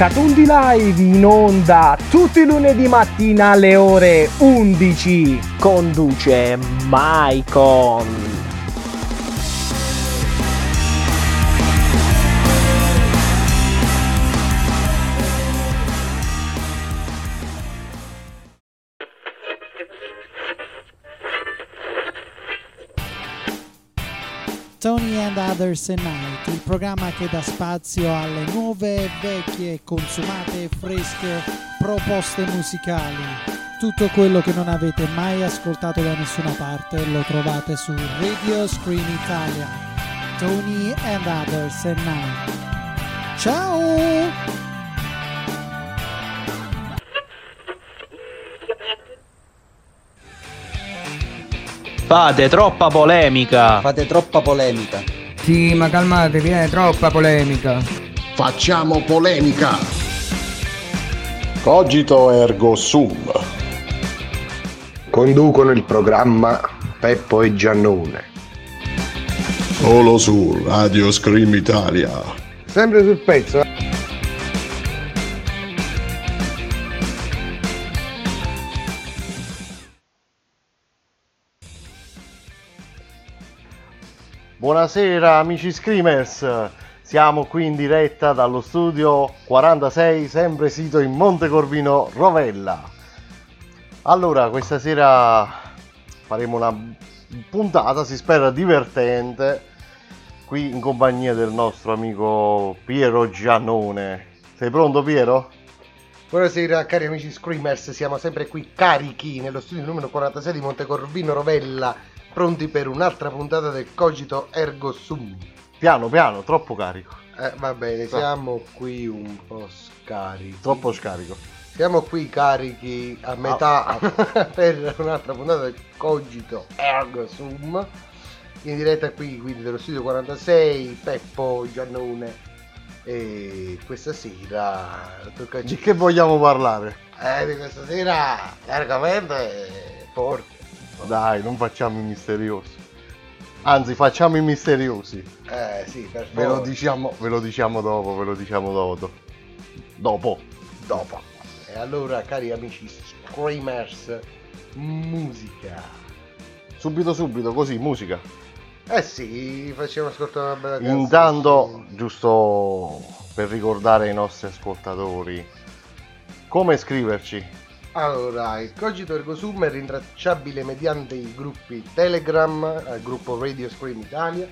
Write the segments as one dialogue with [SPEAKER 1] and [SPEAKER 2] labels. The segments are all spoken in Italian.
[SPEAKER 1] Catundi Live in onda tutti i lunedì mattina alle ore 11. Conduce Maicon.
[SPEAKER 2] Tony and Others at Night, il programma che dà spazio alle nuove, vecchie, consumate e fresche proposte musicali. Tutto quello che non avete mai ascoltato da nessuna parte lo trovate su Radio Screen Italia. Tony and Others at Night. Ciao!
[SPEAKER 3] Fate troppa polemica.
[SPEAKER 4] Fate troppa polemica.
[SPEAKER 5] Sì, ma calmatevi, è troppa polemica.
[SPEAKER 6] Facciamo polemica. Cogito ergo sum.
[SPEAKER 7] Conducono il programma Peppo e Giannone.
[SPEAKER 6] Solo su Radio Scream Italia.
[SPEAKER 7] Sempre sul pezzo.
[SPEAKER 8] Buonasera amici Screamers, siamo qui in diretta dallo studio 46, sempre sito in Monte Corvino, Rovella. Allora, questa sera faremo una puntata, si spera divertente, qui in compagnia del nostro amico Piero Giannone. Sei pronto Piero?
[SPEAKER 9] Buonasera cari amici Screamers, siamo sempre qui carichi nello studio numero 46 di Montecorvino Rovella, pronti per un'altra puntata del Cogito Ergo Sum.
[SPEAKER 8] Piano piano, troppo carico,
[SPEAKER 9] Eh, va bene, siamo qui un po' scarichi.
[SPEAKER 8] troppo scarico.
[SPEAKER 9] Siamo qui carichi a metà per un'altra puntata del Cogito Ergo Sum. In diretta qui quindi dello studio 46, Peppo Giannone. E questa sera tocca
[SPEAKER 8] Di che vogliamo parlare?
[SPEAKER 9] Eh, di questa sera l'argomento è forte.
[SPEAKER 8] Dai, non facciamo i misteriosi. Anzi, facciamo i misteriosi.
[SPEAKER 9] Eh sì, per
[SPEAKER 8] Ve lo,
[SPEAKER 9] favore.
[SPEAKER 8] diciamo, ve lo diciamo dopo, ve lo diciamo dopo. Dopo.
[SPEAKER 9] dopo. E allora, cari amici Screamers, musica.
[SPEAKER 8] Subito subito, così, musica.
[SPEAKER 9] Eh sì, facciamo ascoltare una bella canzone.
[SPEAKER 8] Intanto, giusto per ricordare ai nostri ascoltatori, come scriverci?
[SPEAKER 9] Allora, il Cogito Ergo Sum è rintracciabile mediante i gruppi Telegram, al gruppo Radio Scream Italia,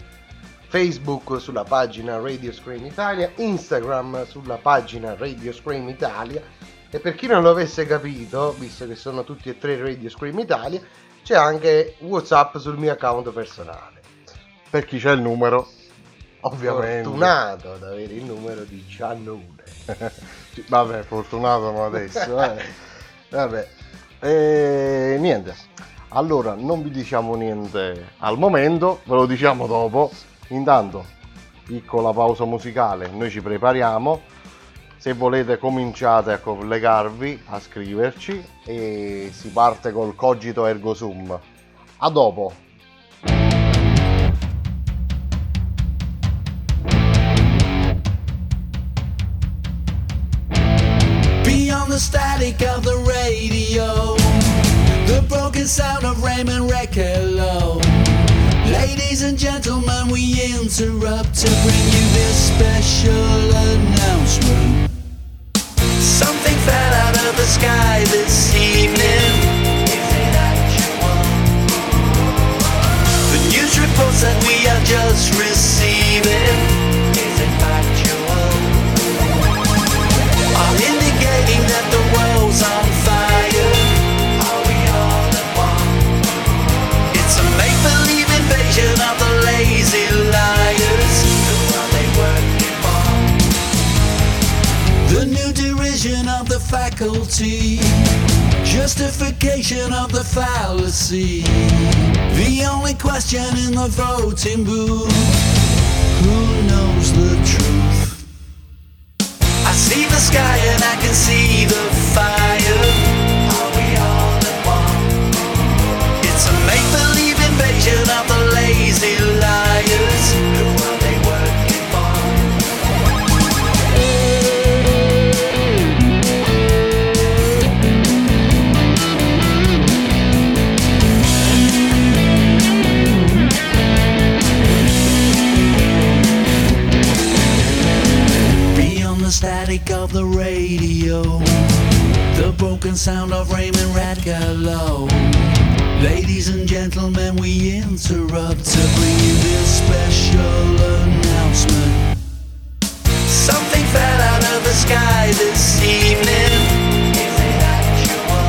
[SPEAKER 9] Facebook sulla pagina Radio Scream Italia, Instagram sulla pagina Radio Scream Italia e per chi non lo avesse capito, visto che sono tutti e tre Radio Scream Italia, c'è anche Whatsapp sul mio account personale.
[SPEAKER 8] Per chi c'è il numero, ovviamente.
[SPEAKER 9] Fortunato ad avere il numero di Giannone.
[SPEAKER 8] Vabbè, fortunato ma adesso. eh. Vabbè. E niente. Allora, non vi diciamo niente al momento, ve lo diciamo dopo. Intanto, piccola pausa musicale, noi ci prepariamo. Se volete cominciate a collegarvi, a scriverci e si parte col cogito ergo sum. A dopo.
[SPEAKER 10] Static of the radio, the broken sound of Raymond Rekelo. Ladies and gentlemen, we interrupt to bring you this special announcement. Something fell out of the sky this evening. Is it? The news reports that we are just receiving. Faculty. Justification of the fallacy. The only question in the voting booth. Who knows the truth? Radio, the broken sound of Raymond Radgallo. Ladies and gentlemen, we interrupt to bring you this special announcement. Something fell out of the sky this evening. Is it actual?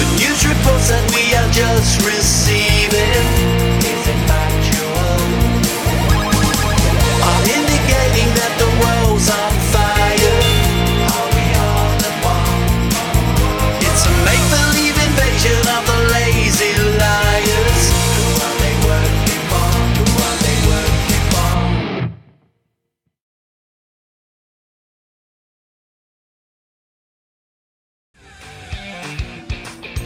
[SPEAKER 10] The news reports that we are just receiving.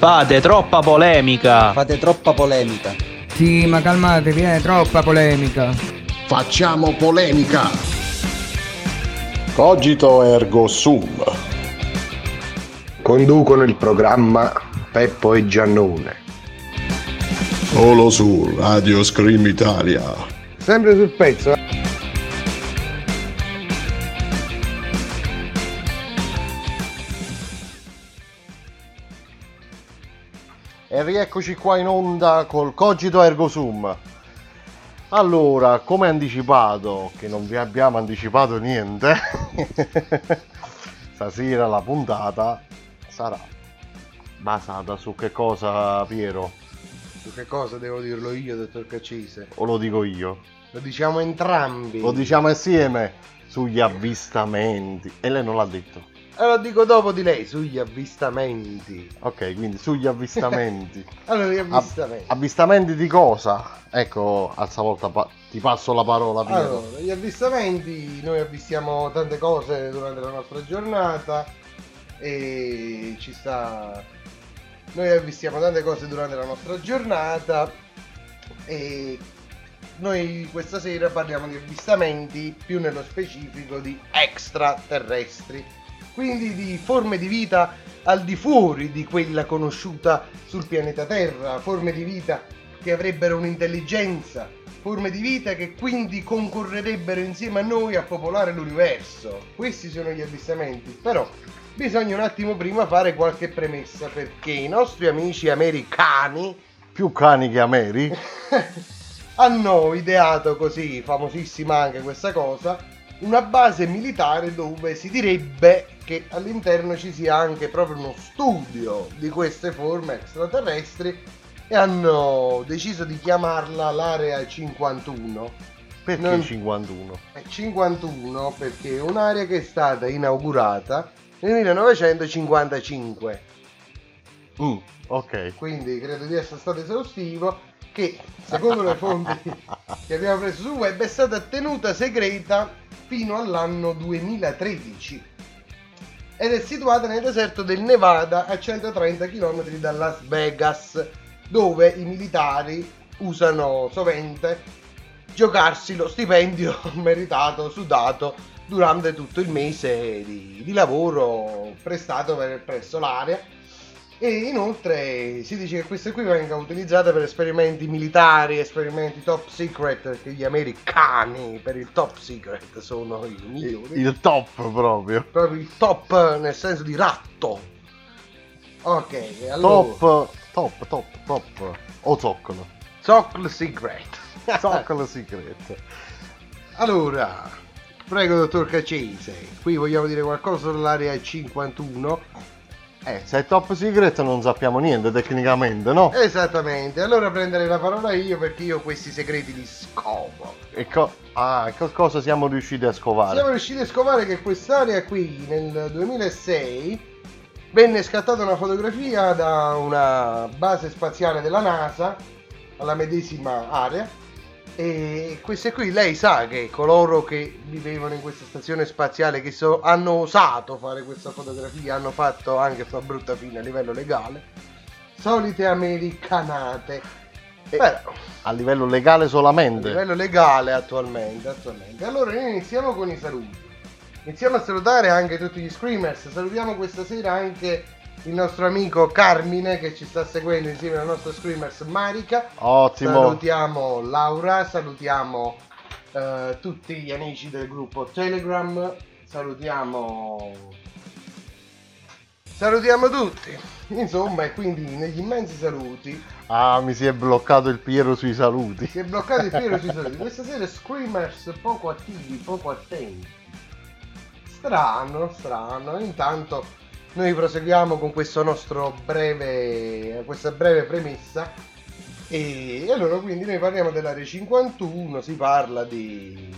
[SPEAKER 3] Fate troppa polemica.
[SPEAKER 4] Fate troppa polemica.
[SPEAKER 5] Sì, ma calmatevi, è troppa polemica.
[SPEAKER 6] Facciamo polemica. Cogito ergo sum.
[SPEAKER 7] Conducono il programma Peppo e Giannone.
[SPEAKER 6] Solo su Radio Scream Italia.
[SPEAKER 9] Sempre sul pezzo.
[SPEAKER 8] E rieccoci qua in onda col Cogito Ergo Sum. Allora, come anticipato, che non vi abbiamo anticipato niente, stasera la puntata sarà basata su che cosa, Piero?
[SPEAKER 9] Su che cosa devo dirlo io, dottor Caccese?
[SPEAKER 8] O lo dico io?
[SPEAKER 9] Lo diciamo entrambi.
[SPEAKER 8] Lo diciamo insieme sugli avvistamenti. E lei non l'ha detto.
[SPEAKER 9] E lo dico dopo di lei, sugli avvistamenti.
[SPEAKER 8] Ok, quindi sugli avvistamenti.
[SPEAKER 9] Allora, gli avvistamenti.
[SPEAKER 8] avvistamenti di cosa? Ecco, a stavolta pa- ti passo la parola, Piero.
[SPEAKER 9] Allora, gli avvistamenti, noi avvistiamo tante cose durante la nostra giornata e ci sta... Noi avvistiamo tante cose durante la nostra giornata e noi questa sera parliamo di avvistamenti più nello specifico di extraterrestri, quindi di forme di vita al di fuori di quella conosciuta sul pianeta Terra, forme di vita che avrebbero un'intelligenza, forme di vita che quindi concorrerebbero insieme a noi a popolare l'universo. Questi sono gli avvistamenti, però bisogna un attimo prima fare qualche premessa perché i nostri amici americani
[SPEAKER 8] Più cani che ameri.
[SPEAKER 9] hanno ideato così, famosissima anche questa cosa, una base militare dove si direbbe che all'interno ci sia anche proprio uno studio di queste forme extraterrestri e hanno deciso di chiamarla l'area 51.
[SPEAKER 8] Perché
[SPEAKER 9] Non-
[SPEAKER 8] 51?
[SPEAKER 9] È 51 perché è un'area che è stata inaugurata nel 1955.
[SPEAKER 8] Mm, ok.
[SPEAKER 9] quindi credo di essere stato esaustivo che secondo le fonti che abbiamo preso sul web è stata tenuta segreta fino all'anno 2013 ed è situata nel deserto del Nevada a 130 km da Las Vegas dove i militari usano sovente giocarsi lo stipendio meritato, sudato durante tutto il mese di, di lavoro prestato per- presso l'area e inoltre si dice che queste qui vengano utilizzate per esperimenti militari, esperimenti top secret, perché gli americani per il top secret sono i migliori.
[SPEAKER 8] Il top proprio.
[SPEAKER 9] Proprio il top nel senso di ratto. Ok, allora...
[SPEAKER 8] Top, top, top, top. O zoccolo.
[SPEAKER 9] Zoccolo secret.
[SPEAKER 8] Zoccolo secret.
[SPEAKER 9] Allora, prego dottor Caccese, qui vogliamo dire qualcosa sull'area 51
[SPEAKER 8] Eh, se è top secret non sappiamo niente tecnicamente, no?
[SPEAKER 9] Esattamente, allora prenderei la parola io perché io questi segreti li scovo.
[SPEAKER 8] E co- ah, che cosa siamo riusciti a scovare?
[SPEAKER 9] Siamo riusciti a scovare che quest'area qui nel 2006 venne scattata una fotografia da una base spaziale della NASA alla medesima area e queste qui lei sa che coloro che vivevano in questa stazione spaziale che so- hanno osato fare questa fotografia hanno fatto anche una brutta fine a livello legale solite americanate Beh,
[SPEAKER 8] A livello legale
[SPEAKER 9] a
[SPEAKER 8] solamente.
[SPEAKER 9] livello legale attualmente, attualmente. Allora noi iniziamo con i saluti. Iniziamo a salutare anche tutti gli screamers. Salutiamo questa sera anche il nostro amico Carmine che ci sta seguendo insieme al nostro screamers Marica.
[SPEAKER 8] Ottimo.
[SPEAKER 9] Salutiamo Laura, salutiamo eh, tutti gli amici del gruppo Telegram, salutiamo salutiamo tutti. Insomma, e quindi negli immensi saluti
[SPEAKER 8] Ah, mi si è bloccato il Piero sui saluti.
[SPEAKER 9] si è bloccato il Piero sui saluti. Questa sera screamers poco attivi, poco attenti. Strano, strano. Intanto noi proseguiamo con questo nostro breve, questa breve premessa. E allora quindi noi parliamo dell'area 51, si parla di,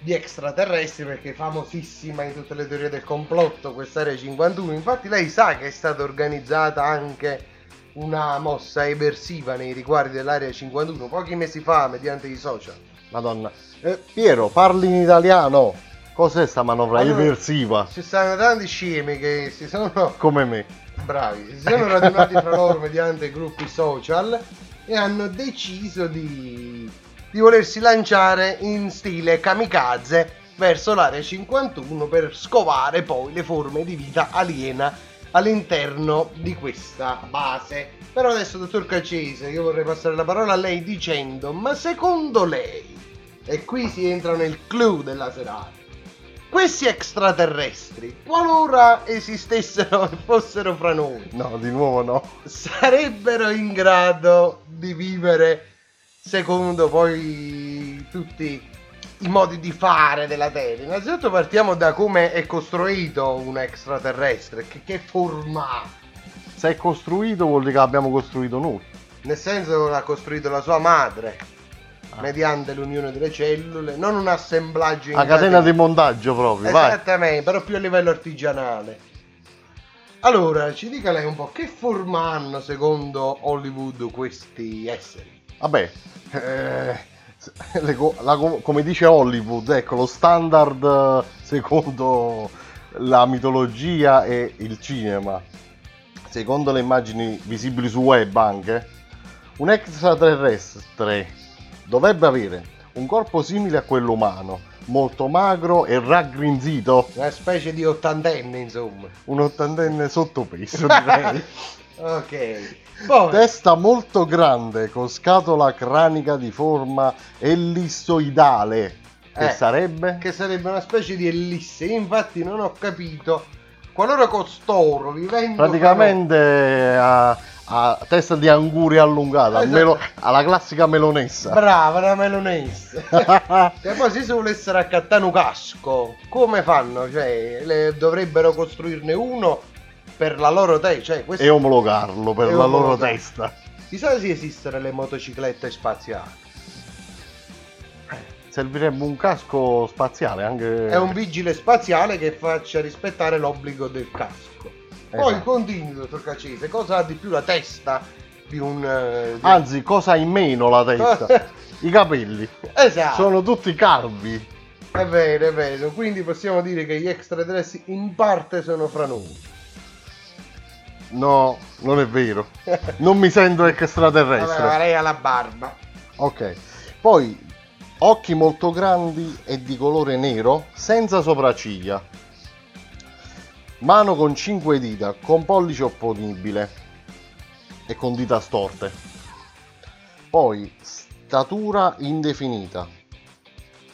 [SPEAKER 9] di extraterrestri perché è famosissima in tutte le teorie del complotto quest'area 51. Infatti lei sa che è stata organizzata anche una mossa eversiva nei riguardi dell'area 51 pochi mesi fa mediante i social.
[SPEAKER 8] Madonna. Eh, Piero, parli in italiano. Cos'è sta manovra
[SPEAKER 9] Allora-
[SPEAKER 8] eversiva?
[SPEAKER 9] Ci stanno tanti scemi che si sono
[SPEAKER 8] Come me.
[SPEAKER 9] bravi, si sono radunati fra loro mediante gruppi social e hanno deciso di, di volersi lanciare in stile kamikaze verso l'area 51 per scovare poi le forme di vita aliena all'interno di questa base. Però adesso, dottor Cacese, io vorrei passare la parola a lei dicendo, ma secondo lei, e qui si entra nel clou della serata, questi extraterrestri, qualora esistessero e fossero fra noi,
[SPEAKER 8] No, di nuovo no.
[SPEAKER 9] sarebbero in grado di vivere secondo poi tutti i modi di fare della Terra. Innanzitutto partiamo da come è costruito un extraterrestre, che, che forma ha.
[SPEAKER 8] Se è costruito vuol dire che l'abbiamo costruito noi.
[SPEAKER 9] Nel senso l'ha costruito la sua madre,
[SPEAKER 8] Ah.
[SPEAKER 9] mediante l'unione delle cellule, non un assemblaggio in
[SPEAKER 8] A catena di montaggio proprio, vai.
[SPEAKER 9] Esattamente, però più a livello artigianale. Allora, ci dica lei un po' che forma hanno secondo Hollywood questi esseri?
[SPEAKER 8] Vabbè, eh, la co- come dice Hollywood, ecco, lo standard eh, secondo la mitologia e il cinema, secondo le immagini visibili su web anche, un extraterrestre dovrebbe avere un corpo simile a quello umano, molto magro e raggrinzito,
[SPEAKER 9] Una specie di ottantenne, insomma.
[SPEAKER 8] un ottantenne sottopeso direi.
[SPEAKER 9] Ok. Poi,
[SPEAKER 8] Testa molto grande con scatola cranica di forma ellissoidale. Che
[SPEAKER 9] Eh,
[SPEAKER 8] sarebbe?
[SPEAKER 9] che sarebbe una specie di ellisse. Infatti non ho capito. Qualora costoro vivendo
[SPEAKER 8] Praticamente a, a testa di anguria allungata,
[SPEAKER 9] Esatto.
[SPEAKER 8] melo- alla classica melonessa.
[SPEAKER 9] Brava, una melonessa. e poi se si volessero accattare un casco, come fanno? Cioè, le- dovrebbero costruirne uno per la loro testa. Cioè, questo...
[SPEAKER 8] e omologarlo per
[SPEAKER 9] E
[SPEAKER 8] la loro
[SPEAKER 9] omologarlo.
[SPEAKER 8] testa.
[SPEAKER 9] Chissà se esistono le motociclette spaziali.
[SPEAKER 8] Servirebbe un casco spaziale anche.
[SPEAKER 9] È un vigile spaziale che faccia rispettare l'obbligo del casco. Poi
[SPEAKER 8] Esatto.
[SPEAKER 9] continui, dottor Cacese, cosa ha di più la testa di un... eh, di-
[SPEAKER 8] Anzi, cosa ha in meno la testa? I capelli.
[SPEAKER 9] esatto,
[SPEAKER 8] Sono tutti calvi.
[SPEAKER 9] è vero, è vero. Quindi possiamo dire che gli extraterrestri in parte sono fra noi.
[SPEAKER 8] No, non è vero. Non mi sento extraterrestre.
[SPEAKER 9] Vabbè, lei ha la barba.
[SPEAKER 8] Ok, poi occhi molto grandi e di colore nero, senza sopracciglia. Mano con 5 dita, con pollice opponibile e con dita storte. Poi statura indefinita.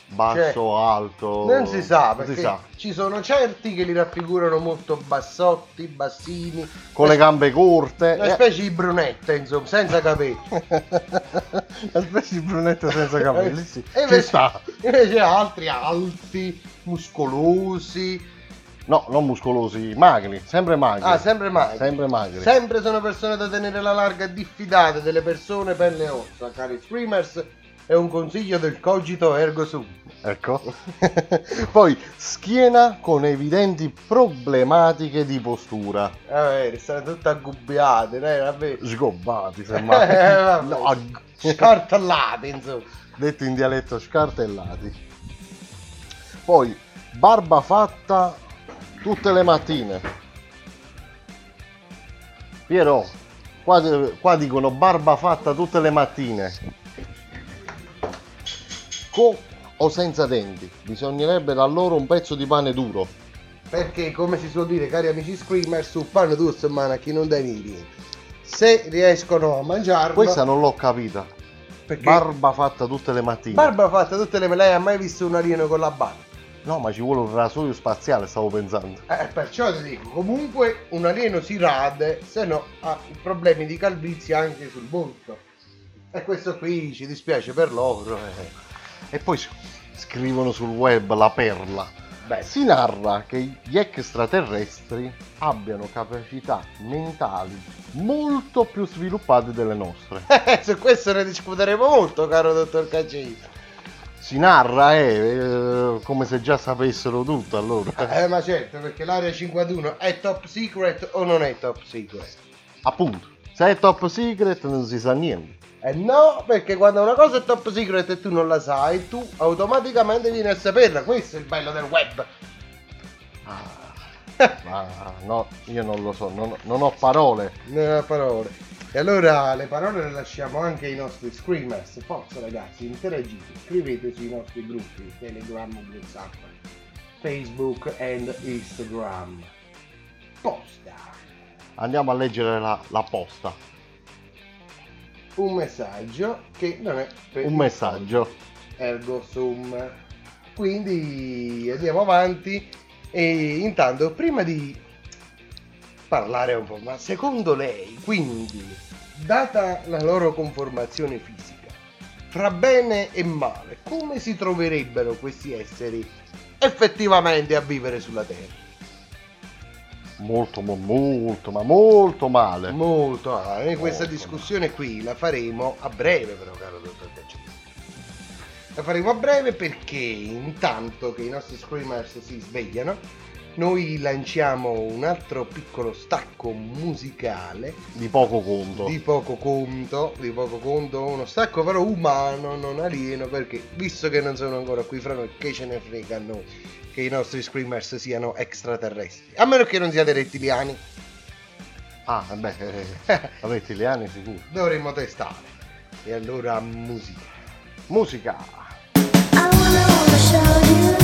[SPEAKER 8] Basso,
[SPEAKER 9] Cioè,
[SPEAKER 8] alto.
[SPEAKER 9] Non si sa,
[SPEAKER 8] non
[SPEAKER 9] perché
[SPEAKER 8] si sa.
[SPEAKER 9] ci sono certi che li raffigurano molto bassotti, bassini.
[SPEAKER 8] Con le gambe corte.
[SPEAKER 9] Una
[SPEAKER 8] e-
[SPEAKER 9] specie di brunette, insomma, senza capelli.
[SPEAKER 8] Una specie di brunetta senza capelli, sì.
[SPEAKER 9] E
[SPEAKER 8] Ci
[SPEAKER 9] invece,
[SPEAKER 8] sta.
[SPEAKER 9] invece altri alti, muscolosi,
[SPEAKER 8] No, non muscolosi, magri, sempre magri.
[SPEAKER 9] Ah, sempre magri.
[SPEAKER 8] Sempre magri.
[SPEAKER 9] Sempre sono persone da tenere la larga diffidate delle persone pelle e ossa, cari screamers. È un consiglio del cogito ergo sum.
[SPEAKER 8] Ecco. Poi schiena con evidenti problematiche di postura.
[SPEAKER 9] Eh, stanno tutte aggubbiate, eh, vabbè.
[SPEAKER 8] Sgobbati,
[SPEAKER 9] Eh,
[SPEAKER 8] semmai.
[SPEAKER 9] vabbè.
[SPEAKER 8] No, ag-
[SPEAKER 9] Scartellate, insomma.
[SPEAKER 8] detto in dialetto scartellati. Poi barba fatta tutte le mattine. Piero, qua, qua dicono barba fatta tutte le mattine. Con o senza denti. Bisognerebbe da loro un pezzo di pane duro.
[SPEAKER 9] Perché, come si suol dire, cari amici screamer, su panno due settimane a chi non dai niente. Se riescono a mangiarlo...
[SPEAKER 8] Questa non l'ho capita.
[SPEAKER 9] perché
[SPEAKER 8] Barba fatta tutte le mattine.
[SPEAKER 9] barba fatta tutte le... Lei ha mai visto un alieno con la barba?
[SPEAKER 8] No, ma ci vuole un rasoio spaziale, stavo pensando.
[SPEAKER 9] Eh, perciò ti dico, comunque un alieno si rade, se no ha problemi di calvizie anche sul volto. E questo qui ci dispiace per loro. eh.
[SPEAKER 8] E poi scrivono sul web la perla.
[SPEAKER 9] Beh,
[SPEAKER 8] Si narra che gli extraterrestri abbiano capacità mentali molto più sviluppate delle nostre.
[SPEAKER 9] Eh, su questo ne discuteremo molto, caro dottor Cacci.
[SPEAKER 8] Si narra, eh, eh, come se già sapessero tutto allora.
[SPEAKER 9] Eh, ma certo, perché l'area 51 è top secret o non è top secret?
[SPEAKER 8] Appunto, se è top secret non si sa niente.
[SPEAKER 9] Eh no, perché quando una cosa è top secret e tu non la sai, tu automaticamente vieni a saperla. Questo è il bello del web.
[SPEAKER 8] Ma no, io non lo so, non, non ho parole.
[SPEAKER 9] Non ho parole. E allora le parole le lasciamo anche ai nostri screamers. Forza ragazzi, interagite, scrivete sui nostri gruppi Telegram, WhatsApp, Facebook e Instagram. Posta
[SPEAKER 8] Andiamo a leggere la, la posta.
[SPEAKER 9] un messaggio che non è per
[SPEAKER 8] Un messaggio.
[SPEAKER 9] ergo sum. Quindi andiamo avanti e intanto prima di parlare un po', ma secondo lei, quindi, data la loro conformazione fisica, tra bene e male, come si troverebbero questi esseri effettivamente a vivere sulla Terra?
[SPEAKER 8] Molto, mo- molto, ma molto male.
[SPEAKER 9] Molto male. E questa
[SPEAKER 8] Molto
[SPEAKER 9] discussione qui la faremo a breve, però, caro dottor Cacciari. La faremo a breve perché intanto che i nostri screamers si svegliano, noi lanciamo un altro piccolo stacco musicale
[SPEAKER 8] Di poco conto.
[SPEAKER 9] di poco conto, di poco conto, uno stacco però umano, non alieno, perché visto che non sono ancora qui fra noi, che ce ne frega a noi che i nostri screamers siano extraterrestri, a meno che non siate rettiliani,
[SPEAKER 8] Ah, beh, eh, rettiliani sicuro.
[SPEAKER 9] dovremmo testare. E allora musica.
[SPEAKER 8] Musica.
[SPEAKER 4] I won't stay never for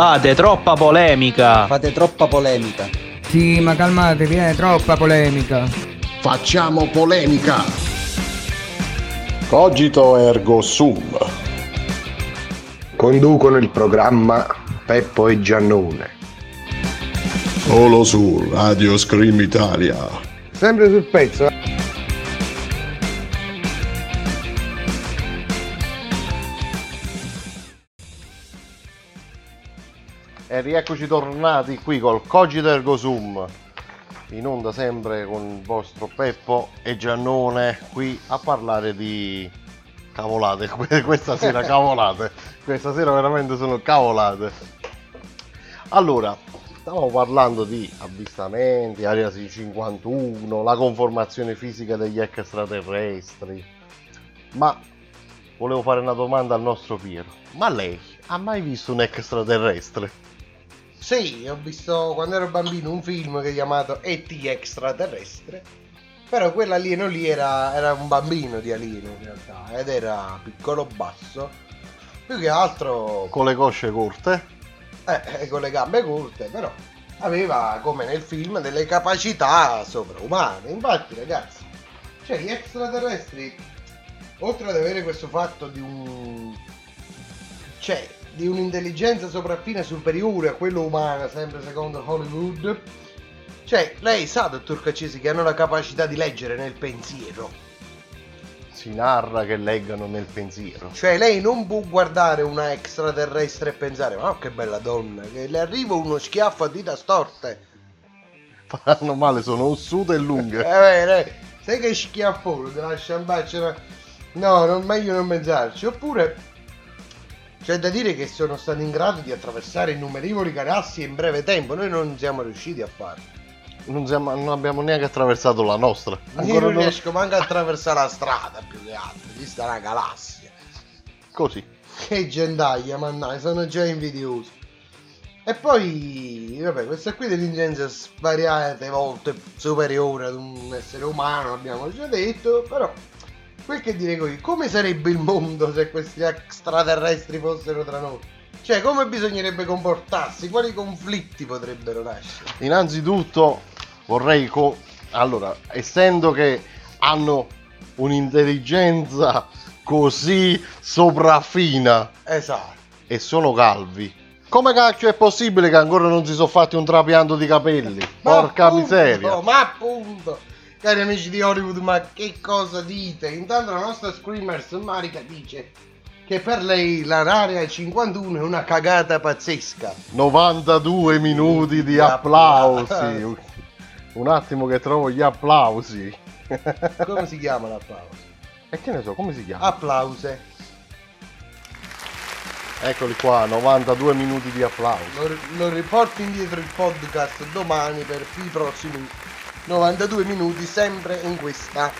[SPEAKER 3] Fate troppa polemica.
[SPEAKER 4] Fate troppa polemica.
[SPEAKER 5] Sì, ma calmatevi, è troppa polemica.
[SPEAKER 6] Facciamo polemica. Cogito ergo sum.
[SPEAKER 7] Conducono il programma Peppo e Giannone.
[SPEAKER 6] Solo su Radio Scream Italia.
[SPEAKER 9] Sempre sul pezzo. Eh.
[SPEAKER 8] E rieccoci tornati qui col Cogito Ergo Sum. In onda sempre con il vostro Peppo e Giannone qui a parlare di cavolate. Que- Questa sera cavolate. Questa sera veramente sono cavolate. Allora, stavamo parlando di avvistamenti, Area 51, la conformazione fisica degli extraterrestri. Ma volevo fare una domanda al nostro Piero. Ma lei ha mai visto un extraterrestre?
[SPEAKER 9] Sì, ho visto quando ero bambino un film che è chiamato E.T. extraterrestre. Però quell'alieno lì era, era un bambino di alieno in realtà. Ed era piccolo basso. Più che altro
[SPEAKER 8] Con le cosce corte?
[SPEAKER 9] eh, con le gambe corte, però aveva come nel film delle capacità sovraumane. Infatti, ragazzi, cioè gli extraterrestri, oltre ad avere questo fatto di un. cioè di un'intelligenza sopraffina superiore a quella umana, sempre secondo Hollywood. Cioè, lei sa, dottor Caccesi, che hanno la capacità di leggere nel pensiero.
[SPEAKER 8] Si narra che leggano nel pensiero.
[SPEAKER 9] Cioè, lei non può guardare una extraterrestre e pensare, ma che bella donna, che le arriva uno schiaffo a dita storte.
[SPEAKER 8] Fanno male, sono ossute e lunghe.
[SPEAKER 9] Eh, beh, sai che schiaffone, te lascia in bacio. No, non, meglio non pensarci. Oppure c'è da dire che sono stati in grado di attraversare innumerevoli galassie in breve tempo. Noi non siamo riusciti a farlo.
[SPEAKER 8] Non, siamo- non abbiamo neanche attraversato la nostra.
[SPEAKER 9] Io
[SPEAKER 8] Ancora
[SPEAKER 9] non riesco manco a attraversare la strada più che altro. Ci sta una galassia.
[SPEAKER 8] Così.
[SPEAKER 9] Che gentaglia, mannaggia, sono già invidioso. E poi, vabbè, questa qui dell'intelligenza svariate volte superiore ad un essere umano, abbiamo già detto, però quel che direi qui, come sarebbe il mondo se questi extraterrestri fossero tra noi? Cioè, come bisognerebbe comportarsi? Quali conflitti potrebbero nascere?
[SPEAKER 8] Innanzitutto vorrei... co- allora, essendo che hanno un'intelligenza così sopraffina
[SPEAKER 9] Esatto.
[SPEAKER 8] e sono calvi, come cacchio è possibile che ancora non si sono fatti un trapianto di capelli? Porca
[SPEAKER 9] appunto,
[SPEAKER 8] miseria.
[SPEAKER 9] Ma appunto, cari amici di Hollywood, ma che cosa dite? Intanto la nostra Screamers Marica dice che per lei l'area 51 è una cagata pazzesca.
[SPEAKER 8] 92 minuti di applausi. Un attimo che trovo gli applausi.
[SPEAKER 9] Come si chiama l'applauso?
[SPEAKER 8] E che ne so, come si chiama?
[SPEAKER 9] Applause.
[SPEAKER 8] Eccoli qua, 92 minuti di applausi.
[SPEAKER 9] Lo, lo riporto indietro il podcast domani per i prossimi 92 minuti, sempre in questa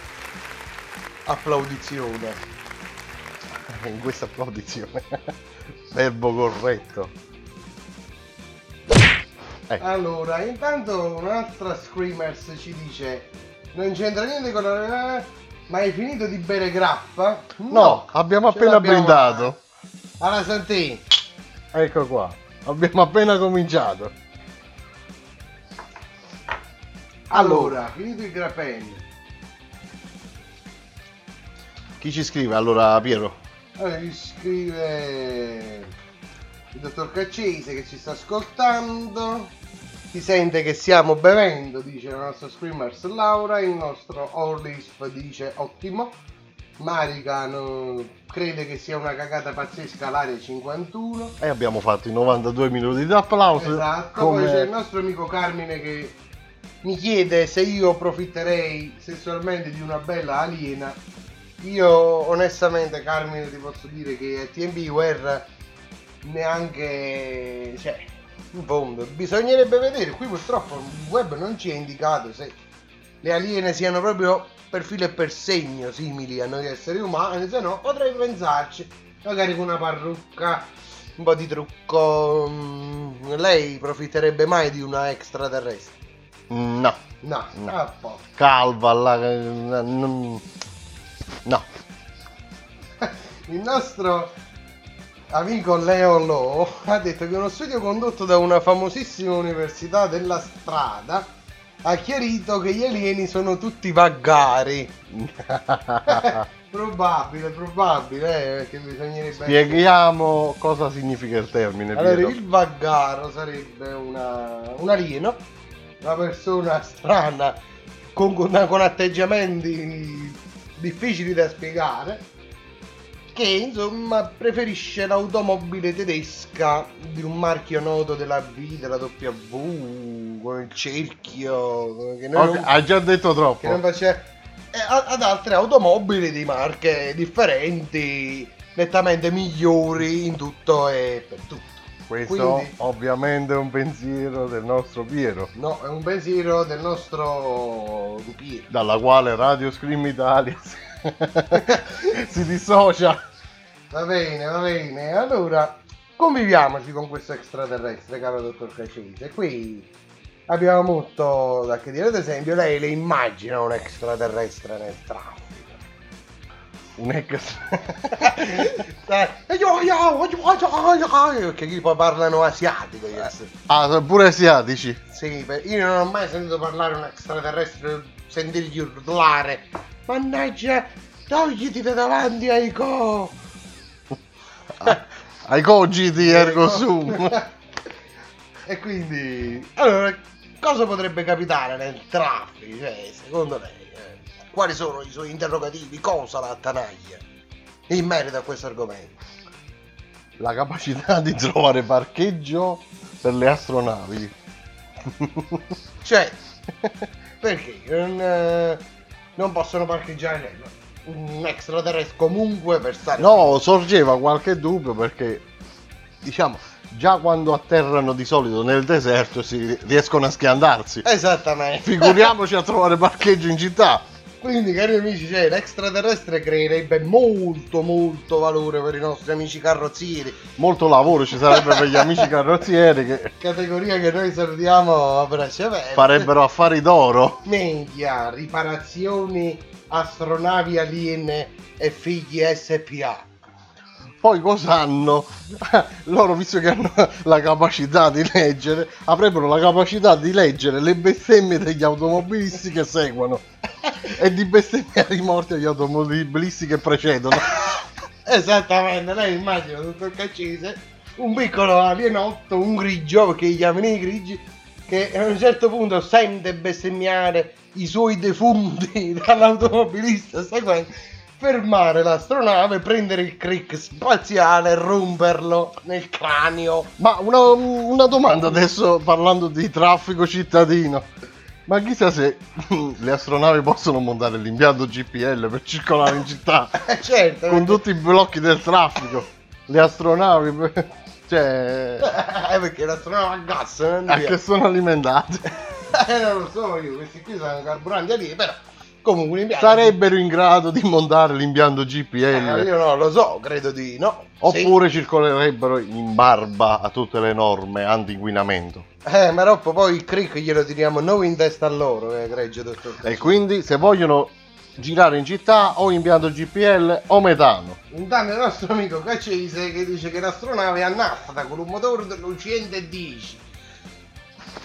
[SPEAKER 9] applaudizione.
[SPEAKER 8] In questa applaudizione. Verbo corretto. Ecco.
[SPEAKER 9] Allora, intanto un'altra Screamers ci dice: Non c'entra niente con la. Ma hai finito di bere grappa?
[SPEAKER 8] No, abbiamo
[SPEAKER 9] ce
[SPEAKER 8] appena brindato.
[SPEAKER 9] Alla Santì.
[SPEAKER 8] Ecco qua. Abbiamo appena cominciato.
[SPEAKER 9] Allora, finito il grappello.
[SPEAKER 8] Chi ci scrive? Allora, Piero.
[SPEAKER 9] Allora, gli scrive il dottor Caccese che ci sta ascoltando. Si sente che stiamo bevendo, dice la nostra Screamers Laura. Il nostro Orlisf dice ottimo. Marica non- crede che sia una cagata pazzesca l'area 51.
[SPEAKER 8] E abbiamo fatto i 92 minuti di applauso.
[SPEAKER 9] Esatto,
[SPEAKER 8] come-
[SPEAKER 9] poi c'è il nostro amico Carmine che mi chiede se io approfitterei sessualmente di una bella aliena. Io onestamente Carmine ti posso dire che a TMBWare neanche... cioè, in fondo, bisognerebbe vedere, qui purtroppo il web non ci ha indicato se le aliene siano proprio per filo e per segno simili a noi esseri umani, se no potrei pensarci, magari con una parrucca, un po' di trucco. mm, lei profitterebbe mai di una extraterrestre?
[SPEAKER 8] No.
[SPEAKER 9] No,
[SPEAKER 8] No.
[SPEAKER 9] a posto.
[SPEAKER 8] Calva, la... No.
[SPEAKER 9] Il nostro amico Leo Lo ha detto che uno studio condotto da una famosissima università della strada ha chiarito che gli alieni sono tutti vaggari. probabile, probabile, eh, perché bisognerebbe...
[SPEAKER 8] Spieghiamo cosa significa il termine.
[SPEAKER 9] Allora,
[SPEAKER 8] Piero.
[SPEAKER 9] il vaggaro sarebbe una, un alieno, una persona strana, con, con- atteggiamenti difficili da spiegare, che insomma preferisce l'automobile tedesca di un marchio noto della V, della W, con il cerchio, che noi
[SPEAKER 8] Ok,
[SPEAKER 9] non-
[SPEAKER 8] hai già detto troppo.
[SPEAKER 9] che non faceva e a- ad altre automobili di marche differenti, nettamente migliori in tutto e per tutto.
[SPEAKER 8] Questo
[SPEAKER 9] Quindi-
[SPEAKER 8] ovviamente è un pensiero del nostro Piero,
[SPEAKER 9] No, è un pensiero del nostro Piero.
[SPEAKER 8] dalla quale Radio Scream Italia si dissocia.
[SPEAKER 9] Va bene, va bene. Allora, conviviamoci con questo extraterrestre, caro dottor Cacese. Qui abbiamo molto da che dire. Ad esempio, lei le immagina un extraterrestre nel traffico.
[SPEAKER 8] Un ex.
[SPEAKER 9] E io- io- io- io- io- io- Che qui poi parlano asiatico. io.
[SPEAKER 8] Ah, sono pure asiatici.
[SPEAKER 9] Sì, io non ho mai sentito parlare un extraterrestre, sentirgli urlare. Mannaggia, togliti da davanti ai co.
[SPEAKER 8] Ai cogiti ergo sum.
[SPEAKER 9] e quindi, allora, cosa potrebbe capitare nel traffico? Cioè, secondo lei, eh, quali sono i suoi interrogativi? Cosa la attanaglia in merito a questo argomento?
[SPEAKER 8] La capacità di trovare parcheggio per le astronavi.
[SPEAKER 9] Cioè, perché non, eh, non possono parcheggiare un extraterrestre comunque per stare
[SPEAKER 8] No, sorgeva qualche dubbio perché, diciamo, già quando atterrano di solito nel deserto si riescono a schiandarsi.
[SPEAKER 9] Esattamente.
[SPEAKER 8] Figuriamoci a trovare parcheggio in città.
[SPEAKER 9] Quindi, cari amici, cioè, l'extraterrestre creerebbe molto, molto valore per i nostri amici carrozzieri.
[SPEAKER 8] Molto lavoro ci sarebbe per gli amici carrozzieri che
[SPEAKER 9] Categoria che noi salutiamo a braccia aperte.
[SPEAKER 8] farebbero affari d'oro.
[SPEAKER 9] Media, riparazioni, astronavi aliene e figli SPA.
[SPEAKER 8] Poi cosa hanno? Loro, visto che hanno la capacità di leggere, avrebbero la capacità di leggere le bestemmie degli automobilisti che seguono e di bestemmiare i morti agli automobilisti che precedono.
[SPEAKER 9] Esattamente, lei immagina tutto il caccese, un piccolo alienotto, un grigio, perché gli chiamano i grigi, che a un certo punto sente bestemmiare i suoi defunti dall'automobilista seguente, fermare l'astronave, prendere il crick spaziale e romperlo nel cranio.
[SPEAKER 8] Ma una, una domanda adesso parlando di traffico cittadino. Ma chissà se le astronavi possono montare l'impianto GPL per circolare in città
[SPEAKER 9] Eh, certo,
[SPEAKER 8] con tutti i blocchi del traffico. Le astronavi, cioè,
[SPEAKER 9] Eh, perché l'astronave a gas non
[SPEAKER 8] a che sono alimentate?
[SPEAKER 9] Eh, non lo so io, questi qui sono carburanti lì, però comunque un impianto-
[SPEAKER 8] Sarebbero in grado di montare l'impianto
[SPEAKER 9] Eh,
[SPEAKER 8] GPL
[SPEAKER 9] io non lo so, credo di no.
[SPEAKER 8] oppure circolerebbero in barba a tutte le norme anti-inquinamento.
[SPEAKER 9] Sì. Eh, ma troppo poi il crick glielo tiriamo noi in testa a loro, eh, egregio dottor.
[SPEAKER 8] E quindi se vogliono girare in città o impianto GPL o metano.
[SPEAKER 9] Intanto il nostro amico Caccese che dice che l'astronave è a nafta con un motore dello 110.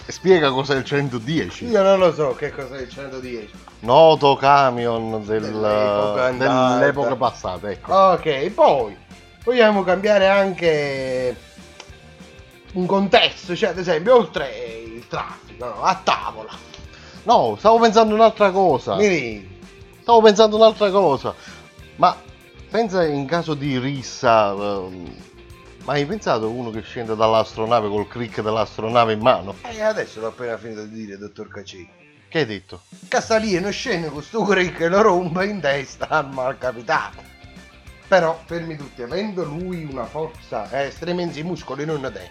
[SPEAKER 8] Spiega cos'è il 110.
[SPEAKER 9] Io non lo so che cos'è il 110.
[SPEAKER 8] Noto camion del-
[SPEAKER 9] Dell'epoca andata.
[SPEAKER 8] dell'epoca passata, ecco.
[SPEAKER 9] Ok, poi vogliamo cambiare anche un contesto, cioè ad esempio oltre il traffico, no, a tavola.
[SPEAKER 8] No, stavo pensando un'altra cosa.
[SPEAKER 9] Mi vedi?
[SPEAKER 8] Stavo pensando un'altra cosa. Ma pensa in caso di rissa. Ma hai pensato uno che scende dall'astronave col crick dell'astronave in mano?
[SPEAKER 9] E adesso l'ho appena finito di dire, dottor Caccese.
[SPEAKER 8] Che hai detto?
[SPEAKER 9] Casalino scende con sto crick e lo rompe in testa al malcapitato. Però, fermi tutti, avendo lui una forza eh, estremamente i muscoli non te.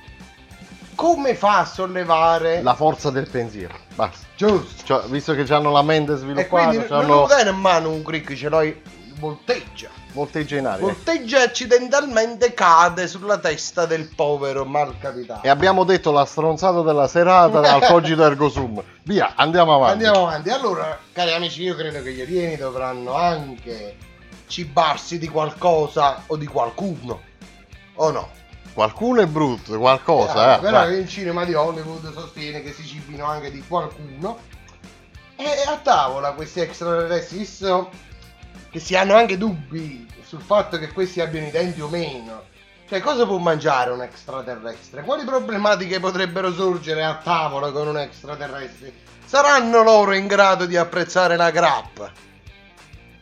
[SPEAKER 9] Come fa a sollevare?
[SPEAKER 8] La forza del pensiero. Basta.
[SPEAKER 9] Giusto.
[SPEAKER 8] Cioè, visto che hanno la mente
[SPEAKER 9] E
[SPEAKER 8] sviluppata,
[SPEAKER 9] quindi non
[SPEAKER 8] hanno
[SPEAKER 9] lo dai in mano un crick, ce l'hai volteggia.
[SPEAKER 8] volteggia in aria.
[SPEAKER 9] Volteggia e accidentalmente cade sulla testa del povero malcapitato.
[SPEAKER 8] E abbiamo detto la stronzata della serata al cogito ergo sum. Via, andiamo avanti.
[SPEAKER 9] Andiamo avanti. Allora, cari amici, io credo che gli alieni dovranno anche cibarsi di qualcosa o di qualcuno. O no?
[SPEAKER 8] Qualcuno è brutto, qualcosa,
[SPEAKER 9] Eh,
[SPEAKER 8] eh.
[SPEAKER 9] però
[SPEAKER 8] dai.
[SPEAKER 9] il cinema di Hollywood sostiene che si cibino anche di qualcuno. E a tavola questi extraterrestri, visto che si hanno anche dubbi sul fatto che questi abbiano i denti o meno. Cioè, cosa può mangiare un extraterrestre? Quali problematiche potrebbero sorgere a tavola con un extraterrestre? Saranno loro in grado di apprezzare la grappa?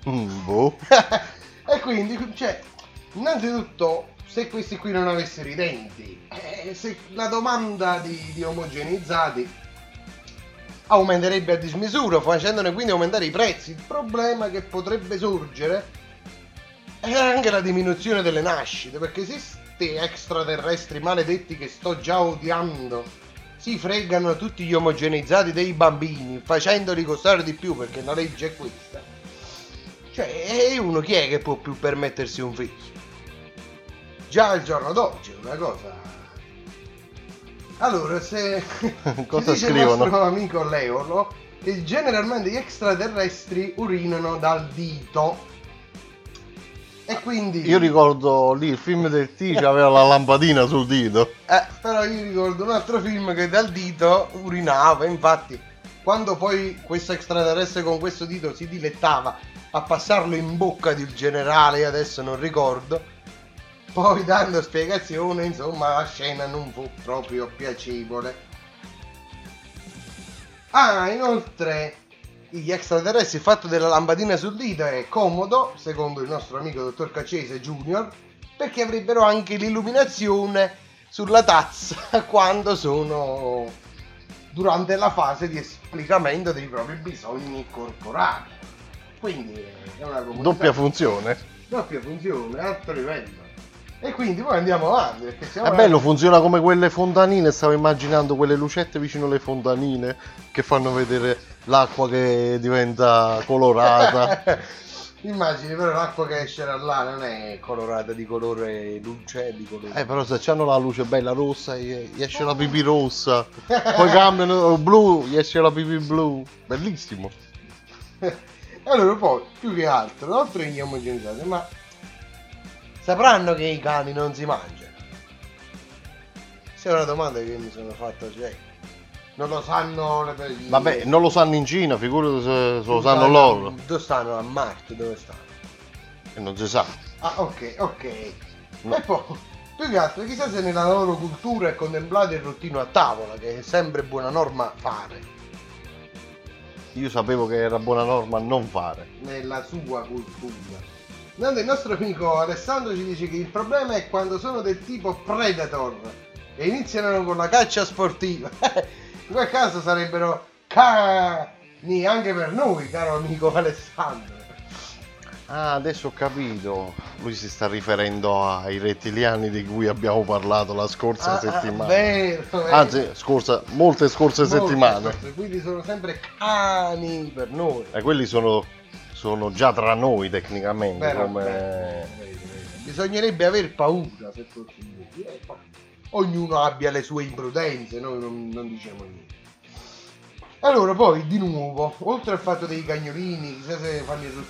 [SPEAKER 8] Mm, boh.
[SPEAKER 9] e quindi, cioè, innanzitutto, se questi qui non avessero i denti, eh, se la domanda di, di omogenizzati aumenterebbe a dismisura, facendone quindi aumentare i prezzi. Il problema che potrebbe sorgere è anche la diminuzione delle nascite, perché se sti extraterrestri maledetti che sto già odiando si fregano tutti gli omogenizzati dei bambini, facendoli costare di più perché la legge è questa. Cioè, e uno chi è che può più permettersi un figlio? Già al giorno d'oggi è una cosa. Allora, se
[SPEAKER 8] Cosa
[SPEAKER 9] dice
[SPEAKER 8] scrivono?
[SPEAKER 9] il nostro amico Leolo, che generalmente gli extraterrestri urinano dal dito. E quindi.
[SPEAKER 8] Io ricordo lì il film del T aveva la lampadina sul dito.
[SPEAKER 9] Eh, però io ricordo un altro film che dal dito urinava, infatti, quando poi questo extraterrestre con questo dito si dilettava a passarlo in bocca del generale, adesso non ricordo, poi dando spiegazione, insomma, la scena non fu proprio piacevole. Ah, inoltre, gli extraterrestri, il fatto della lampadina sul dito è comodo, secondo il nostro amico dottor Cacese Junior, perché avrebbero anche l'illuminazione sulla tazza quando sono durante la fase di esplicamento dei propri bisogni corporali. Quindi è una comodità.
[SPEAKER 8] Doppia funzione.
[SPEAKER 9] Doppia funzione, alto livello. E quindi poi andiamo avanti perché siamo
[SPEAKER 8] È bello, funziona come quelle fontanine. Stavo immaginando quelle lucette vicino alle fontanine che fanno vedere l'acqua che diventa colorata.
[SPEAKER 9] Immagini però l'acqua che esce da là non è colorata di colore luce, di colore.
[SPEAKER 8] Eh, però se c'hanno la luce bella rossa, gli gli esce la pipì rossa. Poi cambiano blu, gli esce la pipì blu. Bellissimo.
[SPEAKER 9] allora poi, più che altro, oltre agli omogenizzati, ma sapranno che i cani non si mangiano? Questa è una domanda che mi sono fatta, cioè, non lo sanno le persone.
[SPEAKER 8] Vabbè, non lo sanno in Cina, figurati se, se lo sanno loro.
[SPEAKER 9] Dove stanno? A Marte, dove stanno?
[SPEAKER 8] E non si sa.
[SPEAKER 9] Ah, ok, ok. E poi, più che altro, chissà se nella loro cultura è contemplato il rottino a tavola, che è sempre buona norma fare.
[SPEAKER 8] Io sapevo che era buona norma non fare.
[SPEAKER 9] nella sua cultura. Intanto il nostro amico Alessandro ci dice che il problema è quando sono del tipo Predator e iniziano con la caccia sportiva. In quel caso sarebbero cani anche per noi, caro amico Alessandro.
[SPEAKER 8] Ah, adesso ho capito. Lui si sta riferendo ai rettiliani di cui abbiamo parlato la scorsa
[SPEAKER 9] Ah, ah,
[SPEAKER 8] settimana.
[SPEAKER 9] vero, vero.
[SPEAKER 8] Anzi, scorsa, molte scorse
[SPEAKER 9] Molte
[SPEAKER 8] settimane.
[SPEAKER 9] scorse, Quindi sono sempre cani per noi.
[SPEAKER 8] E quelli sono, sono già tra noi tecnicamente.
[SPEAKER 9] Vero,
[SPEAKER 8] come...
[SPEAKER 9] vero. Bisognerebbe aver paura se così. Eh, ognuno abbia le sue imprudenze, noi non, non diciamo niente. Allora, poi di nuovo, oltre al fatto dei cagnolini, chissà se fanno il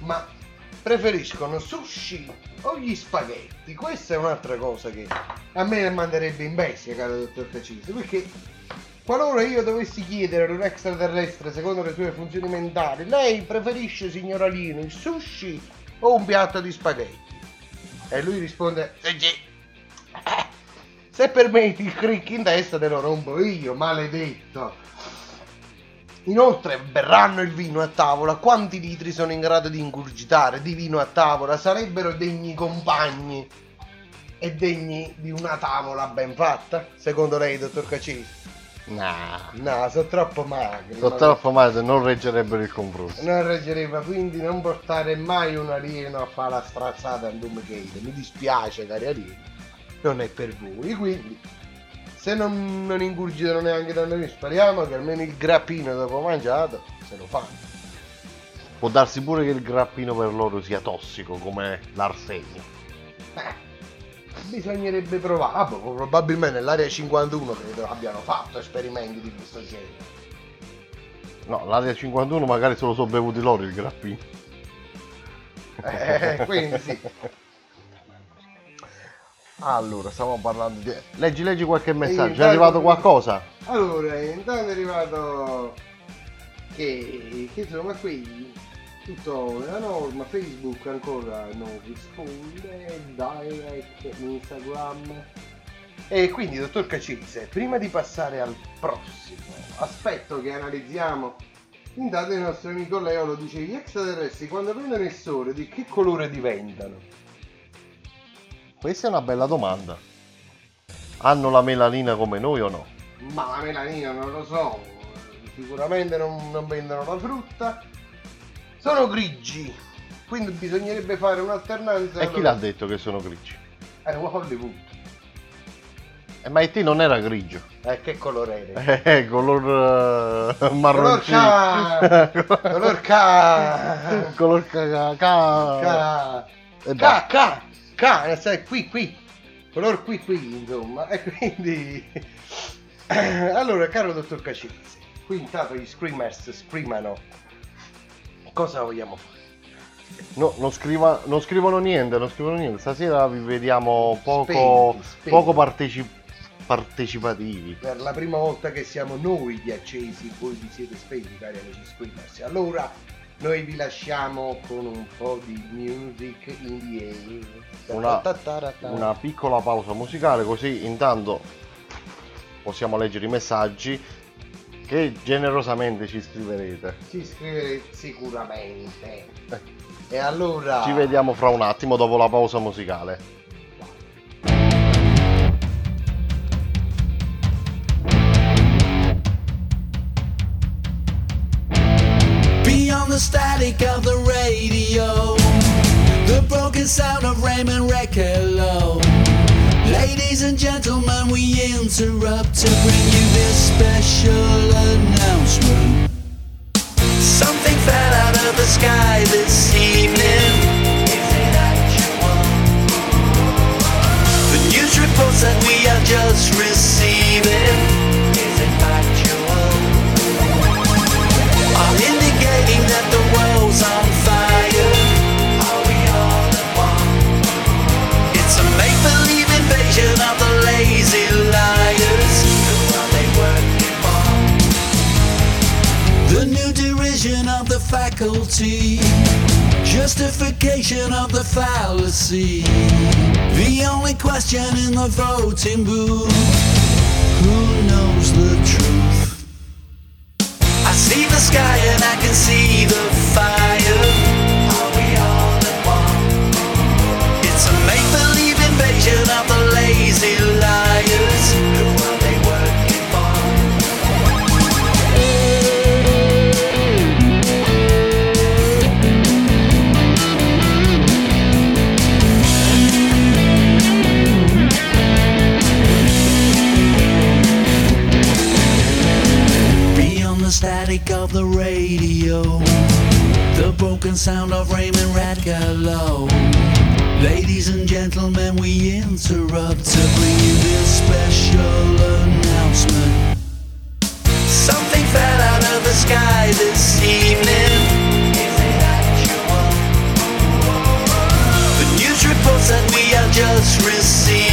[SPEAKER 9] ma preferiscono sushi o gli spaghetti? Questa è un'altra cosa che a me manderebbe in bestia, caro dottor Cacise, perché qualora io dovessi chiedere ad un extraterrestre secondo le sue funzioni mentali, lei preferisce, signora Lino, il sushi o un piatto di spaghetti? E lui risponde, "Sì, sì." Eh, se permetti il crick in testa te lo rompo io, maledetto. Inoltre berranno il vino a tavola, quanti litri sono in grado di ingurgitare di vino a tavola? Sarebbero degni compagni e degni di una tavola ben fatta? Secondo lei, dottor Cacisi?
[SPEAKER 8] Nah,
[SPEAKER 9] No, sono troppo magri.
[SPEAKER 8] sono troppo male, non reggerebbero il confronto.
[SPEAKER 9] Non reggereva, quindi non portare mai un alieno a fare la strazzata a Doomgate. Mi dispiace, cari alieni, non è per voi. Quindi, se non, non ingurgitano neanche da noi, speriamo che almeno il grappino dopo mangiato se lo fanno.
[SPEAKER 8] Può darsi pure che il grappino per loro sia tossico come l'arsenio.
[SPEAKER 9] Bisognerebbe provare. Ah, boh, probabilmente nell'area 51 credo abbiano fatto esperimenti di questo genere.
[SPEAKER 8] No, l'area 51 magari se lo sono bevuti loro il grappino.
[SPEAKER 9] Eh, quindi sì.
[SPEAKER 8] Allora, stiamo parlando di... Leggi, leggi qualche messaggio. È arrivato qualcosa?
[SPEAKER 9] Allora, intanto è arrivato che, che insomma qui tutto nella norma, Facebook ancora non risponde, direct, Instagram. E quindi, dottor Cacizze, prima di passare al prossimo aspetto che analizziamo, intanto il nostro amico Leo lo dice, gli extraterrestri quando prendono il sole di che colore diventano?
[SPEAKER 8] Questa è una bella domanda. Hanno la melanina come noi o no?
[SPEAKER 9] Ma la melanina non lo so, sicuramente non, non vendono la frutta, sono grigi, quindi bisognerebbe fare un'alternanza.
[SPEAKER 8] E chi l'ha detto che sono grigi?
[SPEAKER 9] È Hollywood.
[SPEAKER 8] Eh, ma E.T. non era grigio.
[SPEAKER 9] Eh, che colore era?
[SPEAKER 8] Eh, color eh, marroncino.
[SPEAKER 9] ca- color ca-
[SPEAKER 8] color ca- ca-
[SPEAKER 9] Ca, ca, ca, ca, nel senso, qui, qui, color qui, qui, insomma, e quindi... allora, caro dottor Cacizzi, qui intanto gli screamers screamano, cosa vogliamo fare?
[SPEAKER 8] No, non, scriva- non scrivono niente, non scrivono niente. Stasera vi vediamo poco,
[SPEAKER 9] Spenti, spenti.
[SPEAKER 8] poco parteci- partecipativi.
[SPEAKER 9] Per la prima volta che siamo noi gli accesi, voi vi siete spenti, cari amici screamers. Allora, noi vi lasciamo con un po' di music in the air.
[SPEAKER 8] Una, una piccola pausa musicale, così intanto possiamo leggere i messaggi che generosamente ci scriverete.
[SPEAKER 9] Ci scriverete sicuramente. E allora...
[SPEAKER 8] Ci vediamo fra un attimo dopo la pausa musicale.
[SPEAKER 10] Beyond the static of the radio, the broken sound of Raymond Rekelo. Ladies and gentlemen, we interrupt to bring you this special announcement. Something fell out of the sky this evening. Is it actual? The news reports that we are just receiving. Is it factual? Are indicating that the world's faculty. Justification of the fallacy. The only question in the voting booth. Who knows the truth? I see the sky radio, the broken sound of Raymond Radgallo. Ladies and gentlemen, we interrupt to bring you this special announcement. Something fell out of the sky this evening. Is it actual? The news reports that we are just receiving.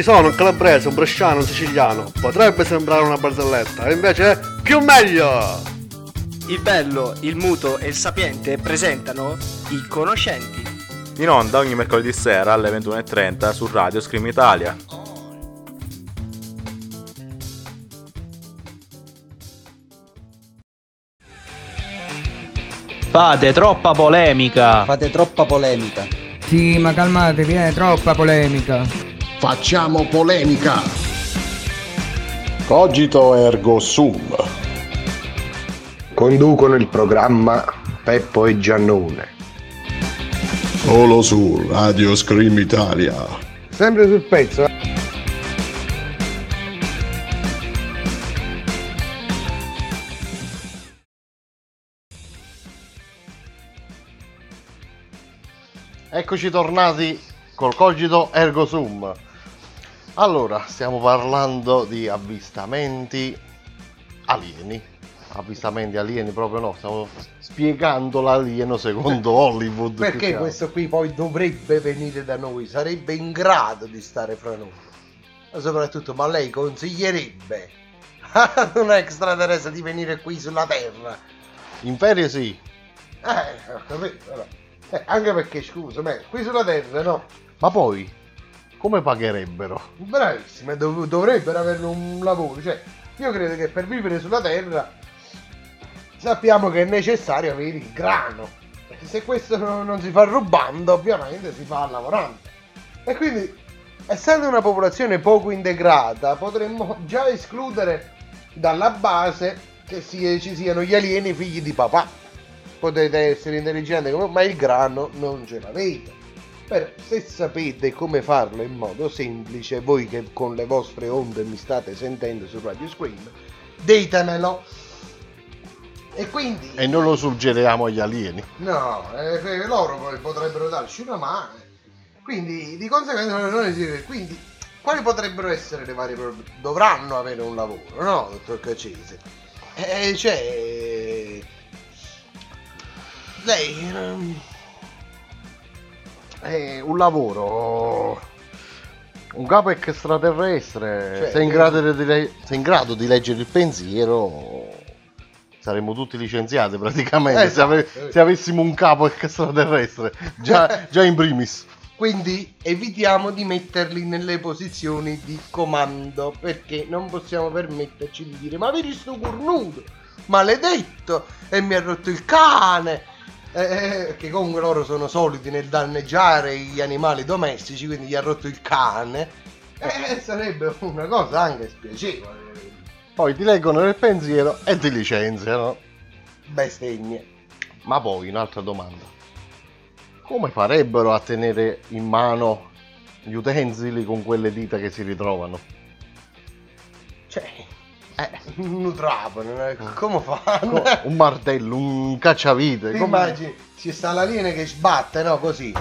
[SPEAKER 4] Ci sono un calabrese, un bresciano, un siciliano. Potrebbe sembrare una barzelletta, e invece è più meglio!
[SPEAKER 11] Il bello, il muto e il sapiente presentano I Conoscenti.
[SPEAKER 3] In onda ogni mercoledì sera alle 21.30 su Radio Scream Italia.
[SPEAKER 12] Fate troppa polemica.
[SPEAKER 13] Fate troppa polemica.
[SPEAKER 5] Sì, ma calmatevi, è troppa polemica.
[SPEAKER 6] Facciamo polemica. Cogito ergo sum.
[SPEAKER 7] Conducono il programma Peppo e Giannone.
[SPEAKER 6] Solo su Radio Scream Italia.
[SPEAKER 9] Sempre sul pezzo. eh.
[SPEAKER 8] Eccoci tornati col cogito ergo sum. Allora, stiamo parlando di avvistamenti alieni. Avvistamenti alieni proprio no, stiamo spiegando l'alieno secondo Hollywood. più che
[SPEAKER 9] Perché questo qui poi dovrebbe venire da noi, sarebbe in grado di stare fra noi. Ma soprattutto, ma lei consiglierebbe ad un extraterrestre di venire qui sulla Terra?
[SPEAKER 8] In ferie sì,
[SPEAKER 9] Eh, ho capito, però. Eh, anche perché, scusa, beh, qui sulla Terra, no?
[SPEAKER 8] ma poi come pagherebbero?
[SPEAKER 9] Bravissime, dov- dovrebbero avere un lavoro. Cioè, io credo che per vivere sulla Terra sappiamo che è necessario avere il grano. Se questo non si fa rubando, ovviamente si fa lavorando. E quindi, essendo una popolazione poco integrata, potremmo già escludere dalla base che si- ci siano gli alieni figli di papà. Potete essere intelligenti come ma il grano non ce l'avete. Però se sapete come farlo in modo semplice, voi che con le vostre onde mi state sentendo su Radio Scream, ditemelo. E quindi...
[SPEAKER 8] E noi lo suggeriamo agli alieni.
[SPEAKER 9] No, eh, loro potrebbero darci una mano. Quindi di conseguenza non esiste. Quindi quali potrebbero essere le varie Dovranno avere un lavoro, no, dottor Cacese? Eh, cioè... Lei...
[SPEAKER 8] È un lavoro. Un capo extraterrestre.
[SPEAKER 9] Cioè,
[SPEAKER 8] sei, in
[SPEAKER 9] eh,
[SPEAKER 8] grado di le- sei in grado di leggere il pensiero. Saremmo tutti licenziati praticamente
[SPEAKER 9] Esatto.
[SPEAKER 8] se, ave- se avessimo un capo extraterrestre. Già, già in primis.
[SPEAKER 9] Quindi evitiamo di metterli nelle posizioni di comando perché non possiamo permetterci di dire ma vedi sto cornuto, maledetto e mi ha rotto il cane. Eh, eh, che comunque loro sono soliti nel danneggiare gli animali domestici, quindi gli ha rotto il cane. Eh, sarebbe una cosa anche spiacevole.
[SPEAKER 8] Poi ti leggono nel pensiero e ti licenziano.
[SPEAKER 9] Bestemmie.
[SPEAKER 8] Ma poi un'altra domanda. Come farebbero a tenere in mano gli utensili con quelle dita che si ritrovano?
[SPEAKER 9] Eh, un trapano, eh, come fanno?
[SPEAKER 8] Un martello, un cacciavite. Come-
[SPEAKER 9] immagini, ci sta la linea che sbatte, no? Così.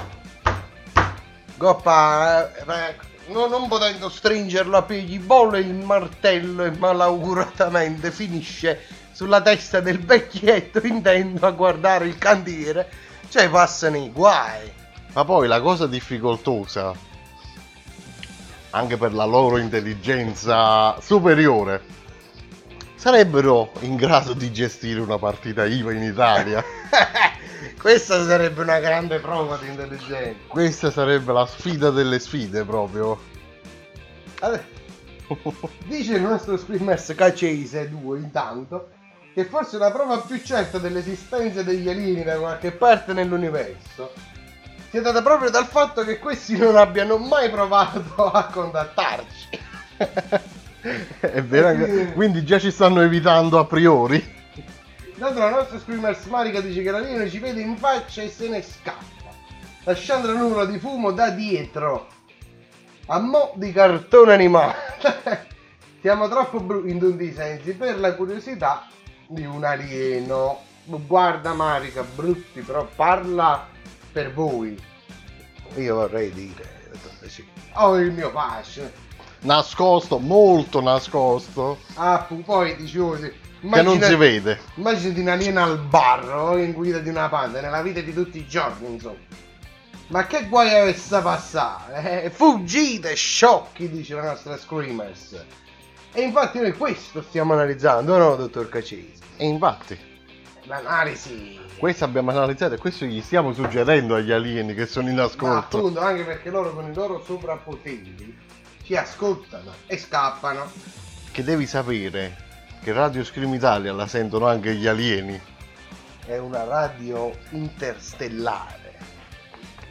[SPEAKER 9] Goppa, eh, eh, no- non potendo stringerlo a piedi, bolle il martello e malauguratamente finisce sulla testa del vecchietto intendo a guardare il cantiere. Cioè, passano i guai.
[SPEAKER 8] Ma poi la cosa difficoltosa, anche per la loro intelligenza superiore, sarebbero in grado di gestire una partita IVA in Italia.
[SPEAKER 9] Questa sarebbe una grande prova di intelligenza.
[SPEAKER 8] Questa sarebbe la sfida delle sfide proprio.
[SPEAKER 9] Allora, Dice il nostro screamers Cacese 2 intanto che forse la prova più certa dell'esistenza degli alieni da qualche parte nell'universo sia data proprio dal fatto che questi non abbiano mai provato a contattarci.
[SPEAKER 8] È vero, anche- quindi già ci stanno evitando a priori.
[SPEAKER 9] Intanto la nostra screamers Marica dice che l'alieno ci vede in faccia e se ne scappa, lasciando la nuvola di fumo da dietro. A mo' di cartone animato. Siamo troppo brutti in tutti i sensi per la curiosità di un alieno. Guarda Marica, brutti, però parla per voi. Io vorrei dire. Ho il mio fascino.
[SPEAKER 8] Nascosto, molto nascosto,
[SPEAKER 9] Ah, poi dicevo, sì,
[SPEAKER 8] che non si vede.
[SPEAKER 9] Immaginati un alieno al bar in guida di una panda nella vita di tutti i giorni, insomma. Ma che guai avesse passare? Eh, fuggite, sciocchi, dice la nostra Screamers. E infatti noi questo stiamo analizzando, no, dottor Cacesi?
[SPEAKER 8] E infatti,
[SPEAKER 9] L'analisi.
[SPEAKER 8] questo abbiamo analizzato e questo gli stiamo suggerendo agli alieni che sono in
[SPEAKER 9] Ma
[SPEAKER 8] ascolto.
[SPEAKER 9] appunto, anche perché loro con i loro soprappoteri ci ascoltano e scappano.
[SPEAKER 8] Che devi sapere che Radio Scream Italia la sentono anche gli alieni.
[SPEAKER 9] è una radio interstellare.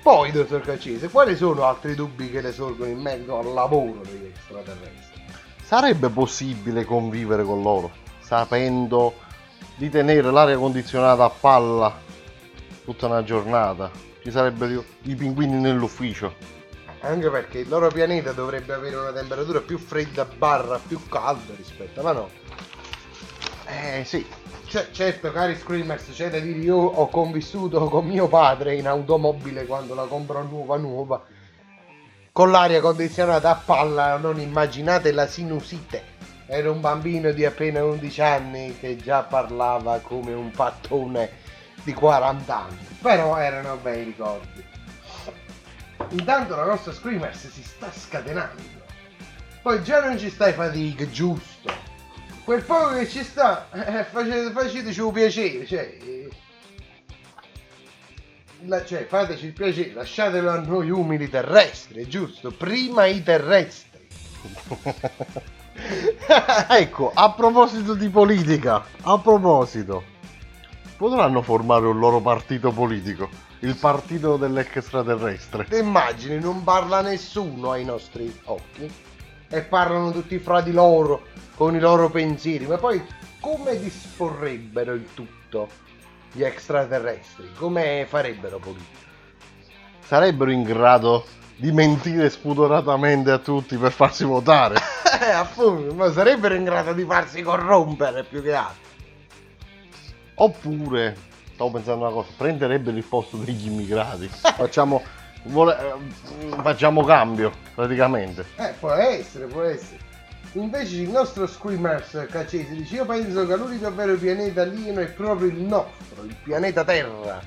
[SPEAKER 9] Poi, dottor Caccese, quali sono altri dubbi che le sorgono in merito al lavoro degli extraterrestri?
[SPEAKER 8] Sarebbe possibile convivere con loro, sapendo di tenere l'aria condizionata a palla tutta una giornata? Ci sarebbero i pinguini nell'ufficio.
[SPEAKER 9] Anche perché il loro pianeta dovrebbe avere una temperatura più fredda barra più calda rispetto, ma no.
[SPEAKER 8] Eh sì.
[SPEAKER 9] Cioè, certo, cari Screamers, c'è da dire, io ho convissuto con mio padre in automobile quando la compro nuova nuova, con l'aria condizionata a palla, non immaginate la sinusite. Era un bambino di appena 11 anni che già parlava come un pattone di 40 anni, però erano bei ricordi. Intanto la nostra Screamers si sta scatenando. Poi già non ci stai fatiche, giusto. Quel poco che ci sta, eh, facete, faceteci un piacere, cioè, eh, la- cioè, fateci il piacere, lasciatelo a noi umili terrestri, giusto? Prima i terrestri.
[SPEAKER 8] ecco, a proposito di politica, a proposito, potranno formare un loro partito politico, il partito dell'extraterrestre.
[SPEAKER 9] Ti immagini, non parla nessuno ai nostri occhi e parlano tutti fra di loro con i loro pensieri, ma poi come disporrebbero il tutto gli extraterrestri? Come farebbero politica?
[SPEAKER 8] Sarebbero in grado di mentire spudoratamente a tutti per farsi votare.
[SPEAKER 9] Eh, appunto, ma sarebbero in grado di farsi corrompere più che altro.
[SPEAKER 8] Oppure, stavo pensando una cosa, prenderebbero il posto degli immigrati. Facciamo, vole- eh, facciamo cambio, praticamente.
[SPEAKER 9] Eh, può essere, può essere. Invece il nostro Screamers Caccese dice io penso che l'unico vero pianeta alieno è proprio il nostro, il pianeta Terra.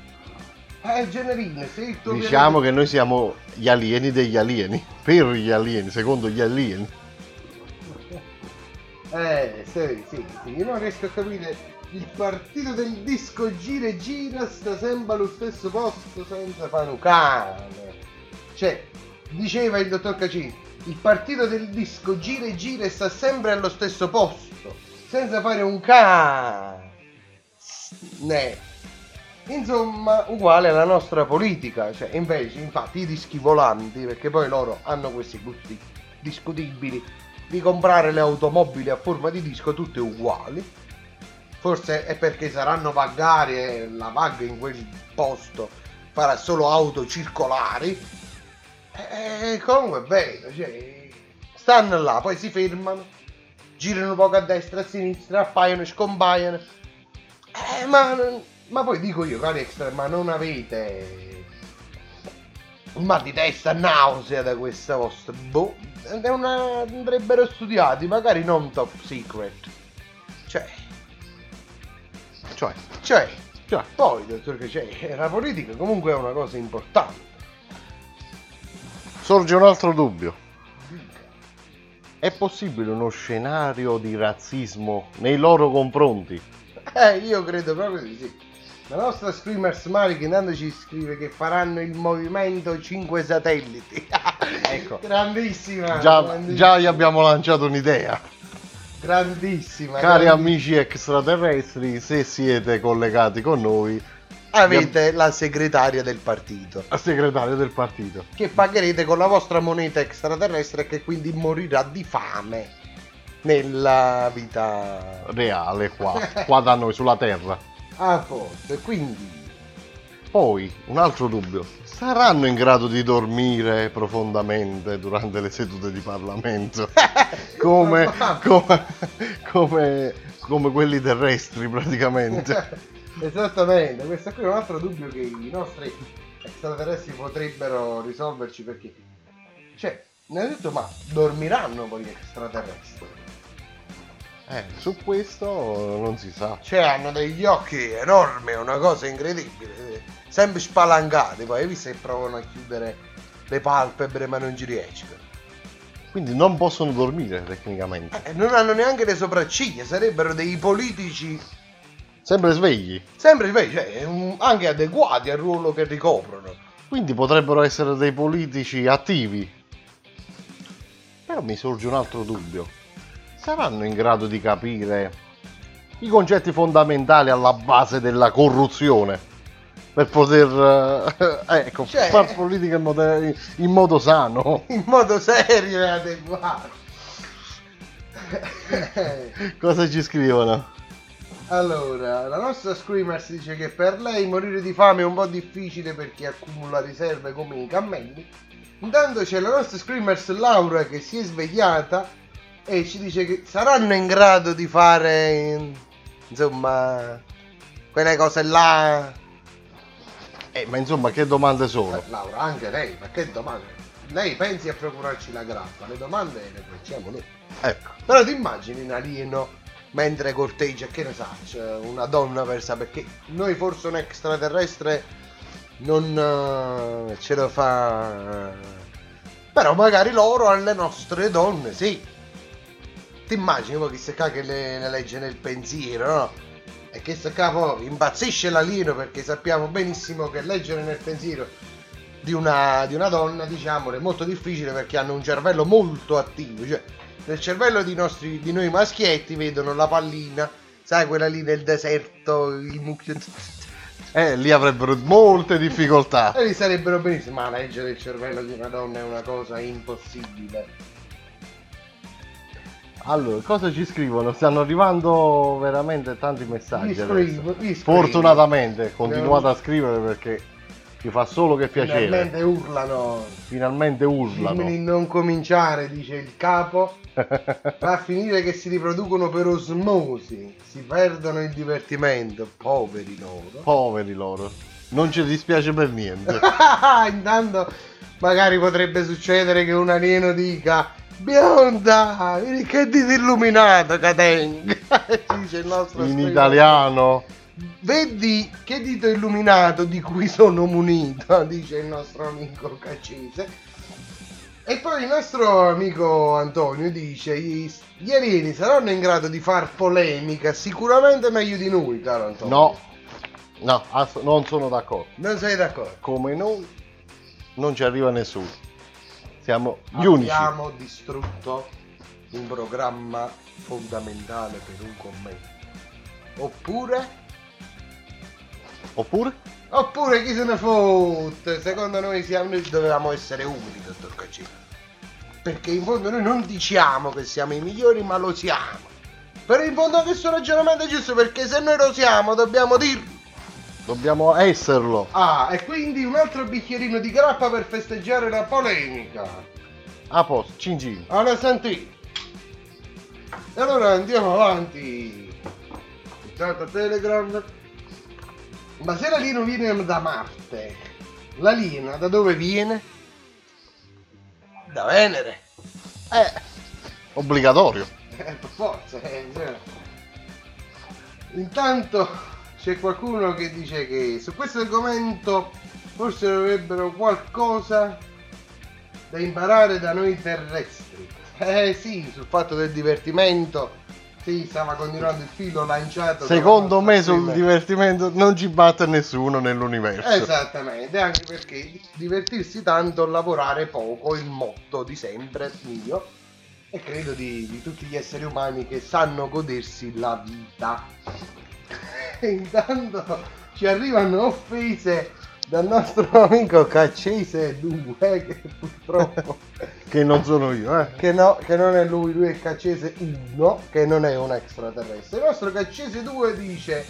[SPEAKER 9] Eh, Generino, se il tuo
[SPEAKER 8] Diciamo che noi siamo gli alieni degli alieni, per gli alieni, secondo gli alieni.
[SPEAKER 9] Eh, sì, sì, sì, io non riesco a capire. Il partito del disco gira e gira sta sempre allo stesso posto senza fare un cane. Cioè, diceva il dottor Caccini, il partito del disco gira e gira e sta sempre allo stesso posto senza fare un cane. Ne. Insomma, uguale alla nostra politica, cioè invece, infatti, i dischi volanti, perché poi loro hanno questi gusti discutibili di comprare le automobili a forma di disco tutte uguali. Forse è perché saranno vagari e la VAG in quel posto farà solo auto circolari. E comunque è vero, cioè, stanno là, poi si fermano, girano un po' a destra, a sinistra, appaiono e scompaiono. Eh, ma, ma poi dico io, cari extra, ma non avete un mal di testa, nausea da questa vostra... Boh, una... andrebbero studiati, magari non top secret. Cioè...
[SPEAKER 8] Cioè,
[SPEAKER 9] Cioè, poi, dottor che c'è, la politica comunque è una cosa importante.
[SPEAKER 8] sorge un altro dubbio. È possibile uno scenario di razzismo nei loro confronti?
[SPEAKER 9] Eh, io credo proprio di sì. La nostra Screamers Mari intanto ci scrive che faranno il movimento 5 satelliti.
[SPEAKER 8] Ecco.
[SPEAKER 9] Grandissima.
[SPEAKER 8] Già,
[SPEAKER 9] grandissima,
[SPEAKER 8] già gli abbiamo lanciato un'idea.
[SPEAKER 9] Grandissima.
[SPEAKER 8] Cari
[SPEAKER 9] grandissima.
[SPEAKER 8] amici extraterrestri, se siete collegati con noi,
[SPEAKER 9] Avete la segretaria del partito.
[SPEAKER 8] a segretario del partito.
[SPEAKER 9] Che pagherete con la vostra moneta extraterrestre e che quindi morirà di fame nella vita
[SPEAKER 8] Reale qua, qua da noi sulla Terra.
[SPEAKER 9] a posto. E quindi
[SPEAKER 8] Poi, un altro dubbio. Saranno in grado di dormire profondamente durante le sedute di Parlamento? come, come, come, come quelli terrestri praticamente.
[SPEAKER 9] Esattamente, questo qui è un altro dubbio che i nostri extraterrestri potrebbero risolverci perché, cioè, innanzitutto, ma dormiranno poi gli extraterrestri?
[SPEAKER 8] Eh, su questo non si sa.
[SPEAKER 9] Cioè, hanno degli occhi enormi, è una cosa incredibile, sempre spalancati, poi hai visto che provano a chiudere le palpebre ma non ci riescono.
[SPEAKER 8] Quindi non possono dormire tecnicamente.
[SPEAKER 9] Eh, non hanno neanche le sopracciglia, sarebbero dei politici
[SPEAKER 8] Sempre svegli.
[SPEAKER 9] sempre svegli, cioè, un- anche adeguati al ruolo che ricoprono.
[SPEAKER 8] Quindi potrebbero essere dei politici attivi. Però mi sorge un altro dubbio. Saranno in grado di capire i concetti fondamentali alla base della corruzione per poter eh, ecco,
[SPEAKER 9] Cioè-
[SPEAKER 8] fare politica in modo, in modo sano.
[SPEAKER 9] In modo serio e adeguato.
[SPEAKER 8] Cosa ci scrivono?
[SPEAKER 9] Allora, la nostra Screamers dice che per lei morire di fame è un po' difficile perché accumula riserve come i cammelli. Intanto c'è la nostra Screamers Laura che si è svegliata e ci dice che saranno in grado di fare, insomma, quelle cose là.
[SPEAKER 8] Eh, ma insomma, che domande sono?
[SPEAKER 9] Eh, Laura, anche lei, ma che domande? Lei pensi a procurarci la grappa, le domande le facciamo noi.
[SPEAKER 8] Ecco.
[SPEAKER 9] Però ti immagini un alieno mentre corteggia, che ne sa, una donna persa, perché noi forse un extraterrestre non eh, ce lo fa. Però magari loro alle nostre donne, sì. Ti immagini poi ca che le, le legge nel pensiero, no? E che se capo impazzisce l'alieno perché sappiamo benissimo che leggere nel pensiero di una, di una donna, diciamolo, è molto difficile perché hanno un cervello molto attivo. Cioè, nel cervello di, nostri, di noi maschietti vedono la pallina, sai, quella lì del deserto, il mucchio.
[SPEAKER 8] Eh, lì avrebbero molte difficoltà.
[SPEAKER 9] E li sarebbero benissimo, ma leggere il cervello di una donna è una cosa impossibile.
[SPEAKER 8] Allora, cosa ci scrivono? Stanno arrivando veramente tanti messaggi.
[SPEAKER 9] Scrivo.
[SPEAKER 8] Fortunatamente, continuate a scrivere perché ci fa solo che piacere.
[SPEAKER 9] Finalmente urlano.
[SPEAKER 8] Finalmente urlano.
[SPEAKER 9] Dimmi di non cominciare, dice il capo. Va a finire che si riproducono per osmosi, si perdono il divertimento. Poveri loro.
[SPEAKER 8] Poveri loro. Non ci dispiace per niente.
[SPEAKER 9] Intanto magari potrebbe succedere che un alieno dica Bionda, che dito illuminato che tengo. Dice il nostro
[SPEAKER 8] In
[SPEAKER 9] scrivano.
[SPEAKER 8] italiano.
[SPEAKER 9] Vedi che dito illuminato di cui sono munito, dice il nostro amico Caccese. E poi il nostro amico Antonio dice: gli alieni saranno in grado di far polemica, sicuramente meglio di noi, caro Antonio.
[SPEAKER 8] No, no, ass- non sono d'accordo.
[SPEAKER 9] Non sei d'accordo?
[SPEAKER 8] Come noi non ci arriva nessuno. Siamo gli unici.
[SPEAKER 9] Abbiamo distrutto un programma fondamentale per un commento. Oppure?
[SPEAKER 8] Oppure?
[SPEAKER 9] Oppure chi se ne fotte? Secondo noi siamo, noi dovevamo essere umili, dottor Caccino. Perché in fondo noi non diciamo che siamo i migliori, ma lo siamo. Però in fondo questo ragionamento è giusto perché se noi lo siamo dobbiamo dirlo.
[SPEAKER 8] Dobbiamo esserlo.
[SPEAKER 9] Ah, e quindi un altro bicchierino di grappa per festeggiare la polemica.
[SPEAKER 8] A posto, cin cin.
[SPEAKER 9] Allora senti. E allora andiamo avanti. Intanto Telegram. Ma se la Lina viene da Marte, la Lina da dove viene? Da Venere.
[SPEAKER 8] Eh, obbligatorio.
[SPEAKER 9] Eh, per forza. eh, cioè. Intanto c'è qualcuno che dice che su questo argomento forse dovrebbero qualcosa da imparare da noi terrestri. Eh sì, sul fatto del divertimento. Sì, stava continuando il filo lanciato.
[SPEAKER 8] Secondo me sul
[SPEAKER 9] prima-
[SPEAKER 8] divertimento non ci batte nessuno nell'universo.
[SPEAKER 9] Esattamente, anche perché divertirsi tanto, lavorare poco, il motto di sempre mio e credo di, di tutti gli esseri umani che sanno godersi la vita. E intanto ci arrivano offese dal nostro amico Caccese 2 che purtroppo
[SPEAKER 8] Che non sono io, eh.
[SPEAKER 9] che, no, che non è lui, lui è Caccese 1 che non è un extraterrestre. Il nostro Caccese 2 dice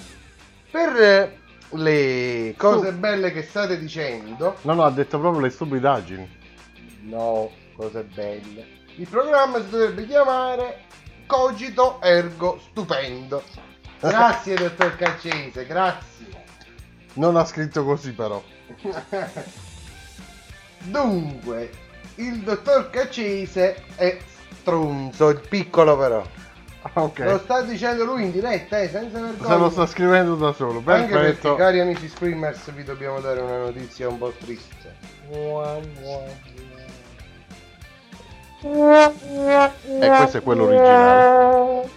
[SPEAKER 9] per eh, le cose belle che state dicendo
[SPEAKER 8] No, no, ha detto proprio le stupidaggini.
[SPEAKER 9] No, cose belle. Il programma si dovrebbe chiamare Cogito Ergo Stupendo. Grazie, dottor Caccese, grazie.
[SPEAKER 8] Non ha scritto così però.
[SPEAKER 9] Dunque, il dottor Caccese è stronzo, il piccolo però.
[SPEAKER 8] Ok.
[SPEAKER 9] Lo sta dicendo lui in diretta, eh, senza
[SPEAKER 8] Se lo
[SPEAKER 9] vergogna.
[SPEAKER 8] sta scrivendo da solo.
[SPEAKER 9] Anche perché,
[SPEAKER 8] Perfetto.
[SPEAKER 9] cari amici Screamers, vi dobbiamo dare una notizia un po' triste.
[SPEAKER 8] E questo è quello originale.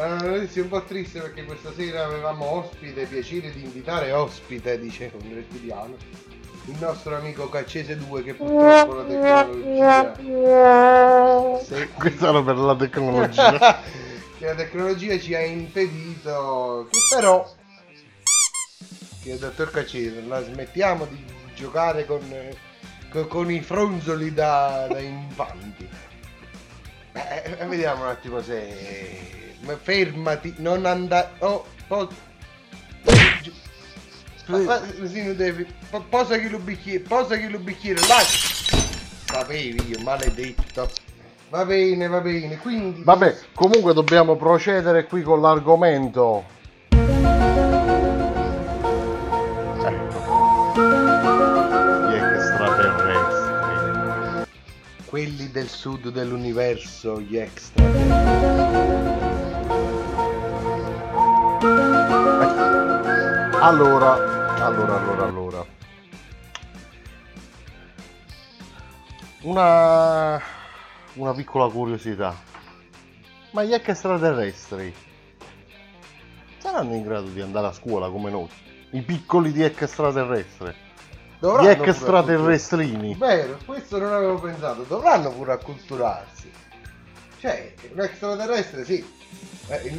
[SPEAKER 9] È una notizia un po' triste perché questa sera avevamo ospite, piacere di invitare ospite, dice un rettiliano, il nostro amico Caccese 2 che purtroppo la tecnologia...
[SPEAKER 8] Questo era per la tecnologia.
[SPEAKER 9] la tecnologia ci ha impedito che però che dottor Cacero la smettiamo di giocare con, con, con i fronzoli da, da infanti. Eh, vediamo un attimo se ma fermati non andare oh, Gi- Ma- ma- sì, non devi po- posa che lo bicchiere posa che lo bicchiere là sapevi io maledetto va bene va bene quindi
[SPEAKER 8] Vabbè, comunque dobbiamo procedere qui con l'argomento. Gli extraterrestri.
[SPEAKER 9] quelli del sud dell'universo gli extra
[SPEAKER 8] Allora, allora, allora, allora. Una, una piccola curiosità. Ma gli extraterrestri saranno in grado di andare a scuola come noi? I piccoli di extraterrestri?
[SPEAKER 9] Dovranno
[SPEAKER 8] Gli extraterrestrini?
[SPEAKER 9] Vero, questo non avevo pensato. Dovranno pure acculturarsi. Cioè, un extraterrestre, sì. Eh,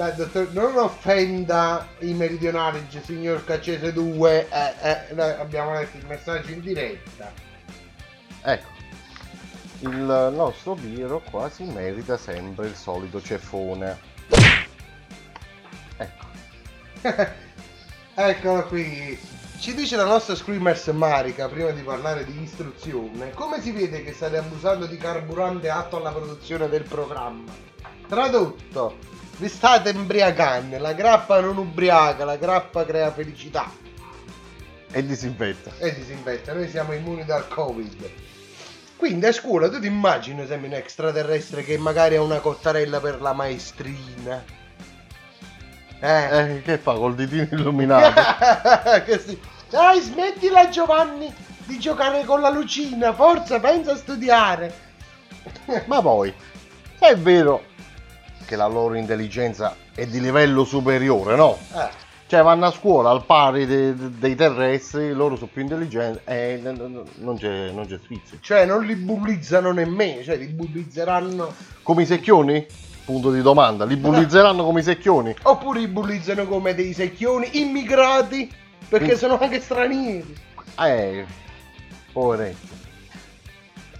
[SPEAKER 9] non offenda i meridionali, signor Caccese 2. Eh, eh, abbiamo letto il messaggio in diretta.
[SPEAKER 8] Ecco, il nostro Biro qua si merita sempre il solito ceffone.
[SPEAKER 9] Eccolo qui. Ci dice la nostra Screamers Marica, prima di parlare di istruzione, come si vede che state abusando di carburante atto alla produzione del programma? Tradotto, vi state imbriacando, la grappa non ubriaca, la grappa crea felicità
[SPEAKER 8] E disinfetta.
[SPEAKER 9] e disinfetta, noi siamo immuni dal Covid. Quindi a scuola tu ti immagini sembri un extraterrestre che magari ha una cottarella per la maestrina. Eh,
[SPEAKER 8] Eh, che fa col ditino illuminato?
[SPEAKER 9] che si- Dai, smettila Giovanni di giocare con la lucina, forza, pensa a studiare.
[SPEAKER 8] Ma poi, è vero che la loro intelligenza è di livello superiore, no?
[SPEAKER 9] Eh,
[SPEAKER 8] Cioè vanno a scuola al pari de- de- dei terrestri, loro sono più intelligenti e n- non c'è, non c'è sfizio.
[SPEAKER 9] cioè non li bullizzano nemmeno, cioè li bullizzeranno
[SPEAKER 8] Come i secchioni? Punto di domanda. Li bullizzeranno come i secchioni?
[SPEAKER 9] oppure li bullizzano come dei secchioni immigrati perché
[SPEAKER 8] Mm.
[SPEAKER 9] sono anche stranieri.
[SPEAKER 8] Eh, poveretti.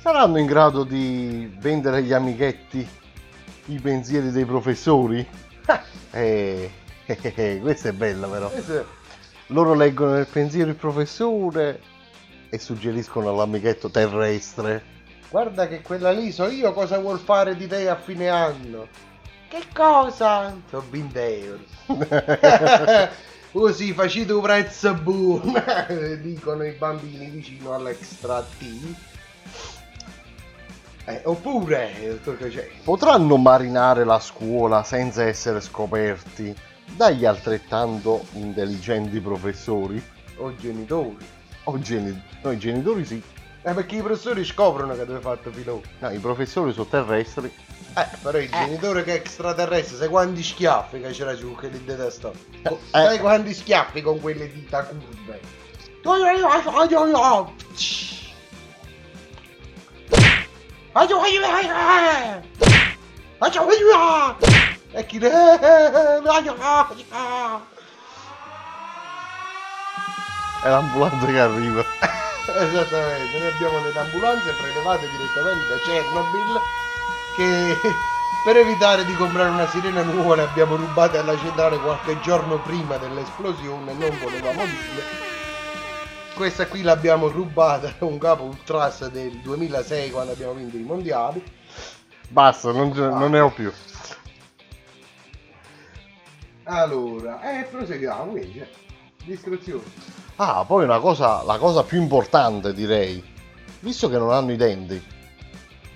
[SPEAKER 8] Saranno in grado di vendere agli amichetti i pensieri dei professori? Eh, eh, eh, questa è bella però. Loro leggono nel pensiero il professore e suggeriscono all'amichetto terrestre.
[SPEAKER 9] Guarda che quella lì so io cosa vuol fare di te a fine anno. Che cosa? So 20 euro. Così facete un prezzo buono, dicono i bambini vicino all'extra T. Eh, oppure, dottor Cacè,
[SPEAKER 8] Potranno marinare la scuola senza essere scoperti dagli altrettanto intelligenti professori?
[SPEAKER 9] o genitori.
[SPEAKER 8] O geni- no, i genitori sì.
[SPEAKER 9] Eh, perché i professori scoprono che dove fatto pilota.
[SPEAKER 8] No, i professori sono terrestri.
[SPEAKER 9] Eh, però il genitore che è extraterrestre, sai quanti schiaffi che c'era giù che li detesto?
[SPEAKER 8] Eh.
[SPEAKER 9] Sai quanti schiaffi con quelle dita curve? E chi
[SPEAKER 8] È l'ambulanza che arriva.
[SPEAKER 9] Esattamente, noi abbiamo delle ambulanze prelevate direttamente da Chernobyl che per evitare di comprare una sirena nuova le abbiamo rubate alla centrale qualche giorno prima dell'esplosione, non volevamo dirle. Questa qui l'abbiamo rubata da un capo ultras del 2006 quando abbiamo vinto i mondiali.
[SPEAKER 8] Basta, non, ce- non ne ho più.
[SPEAKER 9] Allora, eh, proseguiamo invece. Distruzione.
[SPEAKER 8] Ah, poi una cosa, la cosa più importante direi, visto che non hanno i denti,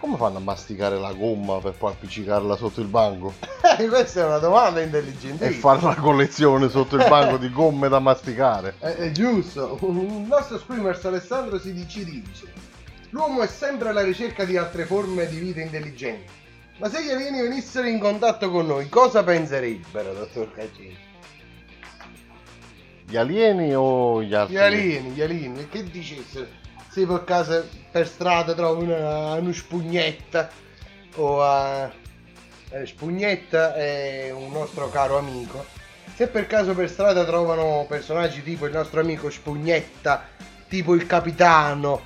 [SPEAKER 8] come fanno a masticare la gomma per poi appiccicarla sotto il banco?
[SPEAKER 9] Eh, questa è una domanda intelligente.
[SPEAKER 8] E fare la collezione sotto il banco di gomme da masticare?
[SPEAKER 9] È, è giusto. Il nostro screamers Alessandro si dice, dice L'uomo è sempre alla ricerca di altre forme di vita intelligenti. Ma se gli alieni venissero in contatto con noi, cosa penserebbero, dottor Cacini?
[SPEAKER 8] Gli alieni o gli altri?
[SPEAKER 9] Gli alieni, gli alieni, che dicessero? Se per caso per strada trovi una, una spugnetta o a... eh, Spugnetta è un nostro caro amico. Se per caso per strada trovano personaggi tipo il nostro amico Spugnetta, tipo il capitano,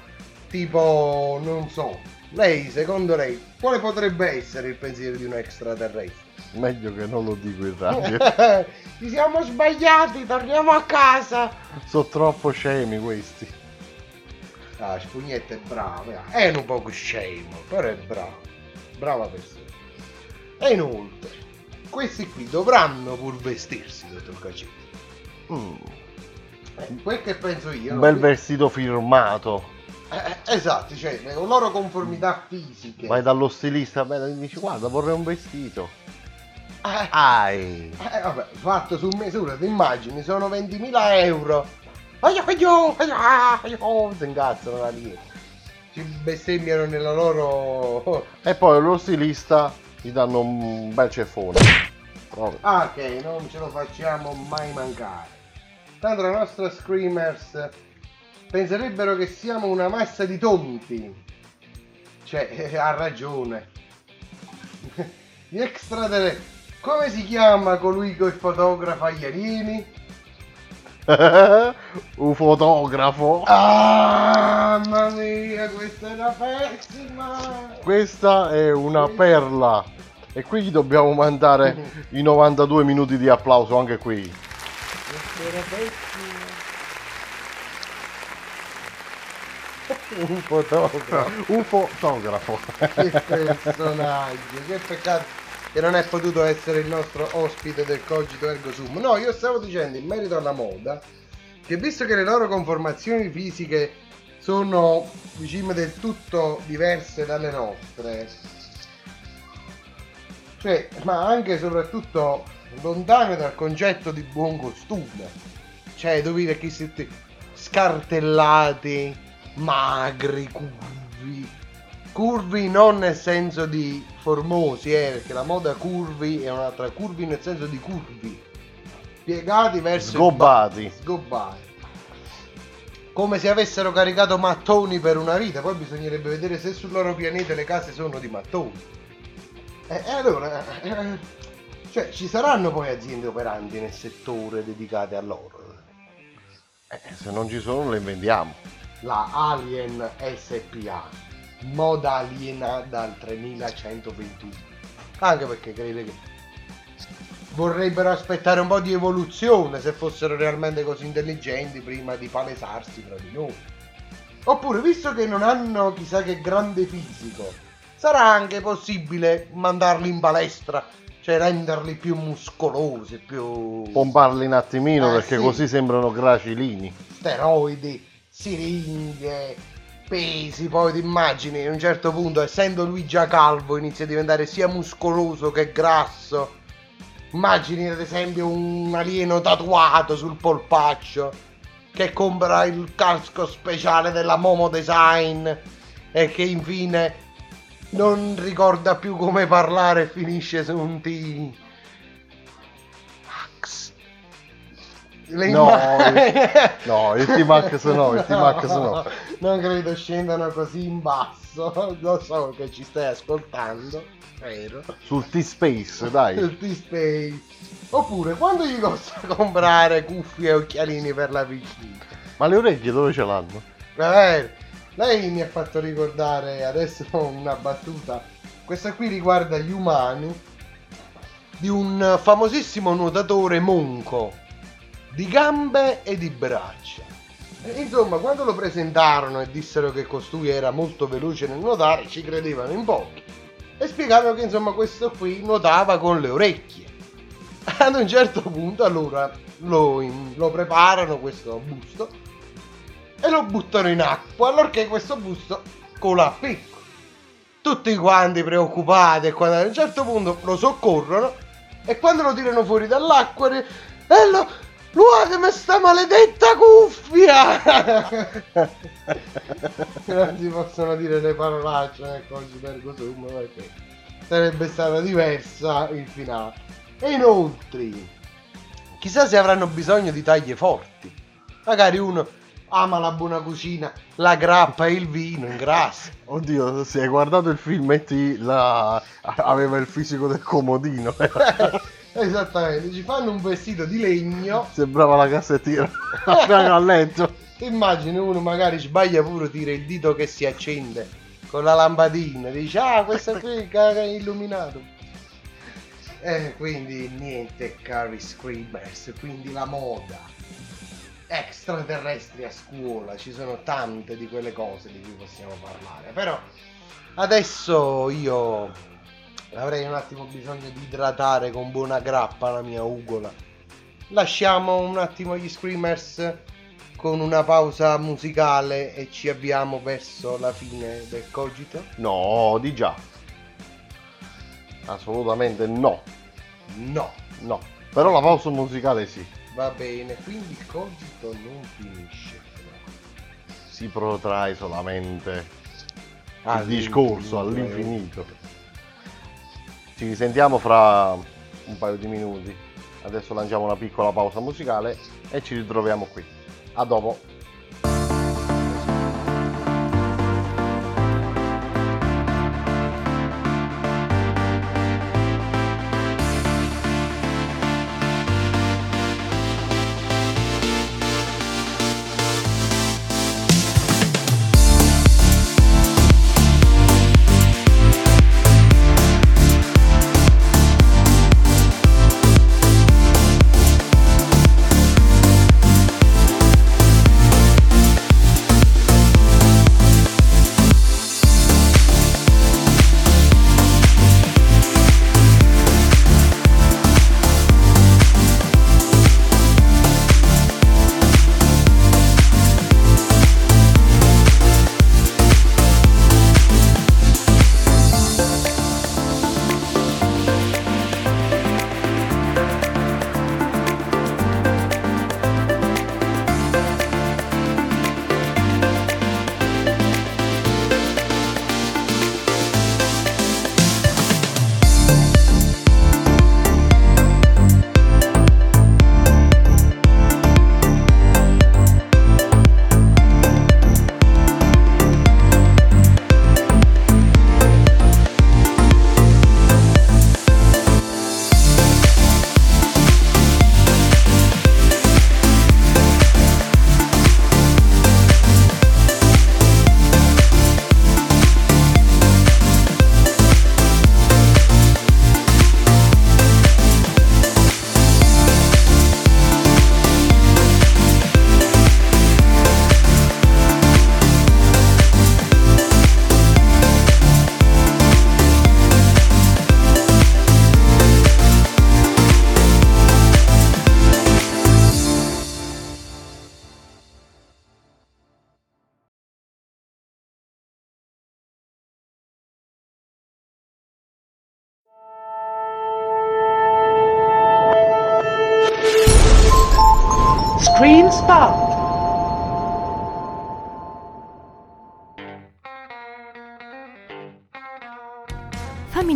[SPEAKER 9] tipo non so, lei, secondo lei, quale potrebbe essere il pensiero di un extraterrestre?
[SPEAKER 8] Meglio che non lo dico in radio.
[SPEAKER 9] Ci siamo sbagliati, torniamo a casa.
[SPEAKER 8] Sono troppo scemi questi.
[SPEAKER 9] Ah, Spugnetta è brava, è un poco scemo, però è bravo. Brava persona. E inoltre, questi qui dovranno pur vestirsi, dottor Cacetti.
[SPEAKER 8] Mm,
[SPEAKER 9] Eh, quel che penso io.
[SPEAKER 8] un
[SPEAKER 9] no?
[SPEAKER 8] bel vestito firmato.
[SPEAKER 9] Eh, eh, esatto, cioè, le loro conformità fisiche.
[SPEAKER 8] Vai dallo stilista beh, e dici guarda vorrei un vestito.
[SPEAKER 9] Eh,
[SPEAKER 8] Ai.
[SPEAKER 9] eh, vabbè, fatto su misura, ti immagini, sono 20.000 euro. Aio, si incazzano la lì. Ci bestemmiano nella loro...
[SPEAKER 8] E poi lo stilista gli danno un bel ceffone.
[SPEAKER 9] Ah, ok, non ce lo facciamo mai mancare. Tanto la nostra Screamers penserebbero che siamo una massa di tonti. Cioè, ha ragione. Gli extraterrestri. Come si chiama colui che fotografa gli alieni?
[SPEAKER 8] un fotografo.
[SPEAKER 9] Ah, mamma mia, questa era pessima.
[SPEAKER 8] Questa è una perla. E qui gli dobbiamo mandare i 92 minuti di applauso anche qui.
[SPEAKER 9] Un fotografo.
[SPEAKER 8] Un fotografo.
[SPEAKER 9] che personaggio, che peccato che non è potuto essere il nostro ospite del Cogito Ergo Sum. No, io stavo dicendo in merito alla moda che visto che le loro conformazioni fisiche sono diciamo del tutto diverse dalle nostre, cioè, ma anche e soprattutto lontane dal concetto di buon costume, cioè dove che siete scartellati, magri, curvi, curvi non nel senso di formosi, eh, perché la moda curvi è un'altra, curvi nel senso di curvi, piegati verso il
[SPEAKER 8] Sgobbati.
[SPEAKER 9] ba- sgobbati. Come se avessero caricato mattoni per una vita, poi bisognerebbe vedere se sul loro pianeta le case sono di mattoni. E e allora, eh, cioè, ci saranno poi aziende operanti nel settore dedicate a loro.
[SPEAKER 8] Eh, se non ci sono le invendiamo.
[SPEAKER 9] La Alien SPA, moda aliena dal 3121. Anche perché credo che vorrebbero aspettare un po' di evoluzione se fossero realmente così intelligenti prima di palesarsi tra di noi. Oppure, visto che non hanno chissà che grande fisico, sarà anche possibile mandarli in palestra, cioè renderli più muscolosi, più
[SPEAKER 8] Pomparli un attimino
[SPEAKER 9] Eh,
[SPEAKER 8] perché
[SPEAKER 9] sì.
[SPEAKER 8] così sembrano gracilini.
[SPEAKER 9] steroidi, siringhe, pesi, poi ti immagini a un certo punto, essendo lui già calvo, inizia a diventare sia muscoloso che grasso. Immagini ad esempio un alieno tatuato sul polpaccio che compra il casco speciale della Momo Design e che infine non ricorda più come parlare e finisce su un T. Le
[SPEAKER 8] No, no, il T-Max no, il T-Max no.
[SPEAKER 9] Non credo scendano così in basso. Lo so che ci stai ascoltando. Vero.
[SPEAKER 8] Sul T-Space, dai.
[SPEAKER 9] Il T-Space. Oppure quando gli costa comprare cuffie e occhialini per la piscina?
[SPEAKER 8] Ma le orecchie dove ce l'hanno?
[SPEAKER 9] Eh, lei mi ha fatto ricordare adesso una battuta. Questa qui riguarda gli umani di un famosissimo nuotatore monco di gambe e di braccia. E, Insomma, quando lo presentarono e dissero che costui era molto veloce nel nuotare, ci credevano in pochi. E spiegarono che insomma questo qui nuotava con le orecchie. Ad un certo punto allora lo, lo preparano questo busto e lo buttano in acqua allorché questo busto cola a picco. Tutti quanti preoccupati e quando a un certo punto lo soccorrono e quando lo tirano fuori dall'acqua e lo Guardami sta maledetta cuffia! non si possono dire le parolacce nel codice d'ergo sum perché sarebbe stata diversa il finale. E inoltre, chissà se avranno bisogno di taglie forti. Magari uno ama la buona cucina, la grappa e il vino, ingrassa.
[SPEAKER 8] Oddio, se hai guardato il film e la... aveva il fisico del comodino.
[SPEAKER 9] Esattamente, ci fanno un vestito di legno.
[SPEAKER 8] Sembrava la cassettiera a fianco al letto.
[SPEAKER 9] Immagini uno magari sbaglia pure, tira il dito che si accende con la lampadina, dice ah questo qui è illuminato. E quindi niente cari screamers, quindi la moda. Extraterrestri a scuola, ci sono tante di quelle cose di cui possiamo parlare, però adesso io avrei un attimo bisogno di idratare con buona grappa la mia ugola. Lasciamo un attimo gli screamers con una pausa musicale e ci avviamo verso la fine del cogito?
[SPEAKER 8] No, di già. Assolutamente no.
[SPEAKER 9] No.
[SPEAKER 8] No. Però la pausa musicale sì.
[SPEAKER 9] Va bene, quindi il cogito non finisce.
[SPEAKER 8] Si protrae solamente il
[SPEAKER 9] All'infinito,
[SPEAKER 8] discorso all'infinito. Ci risentiamo fra un paio di minuti. Adesso lanciamo una piccola pausa musicale e ci ritroviamo qui. A dopo.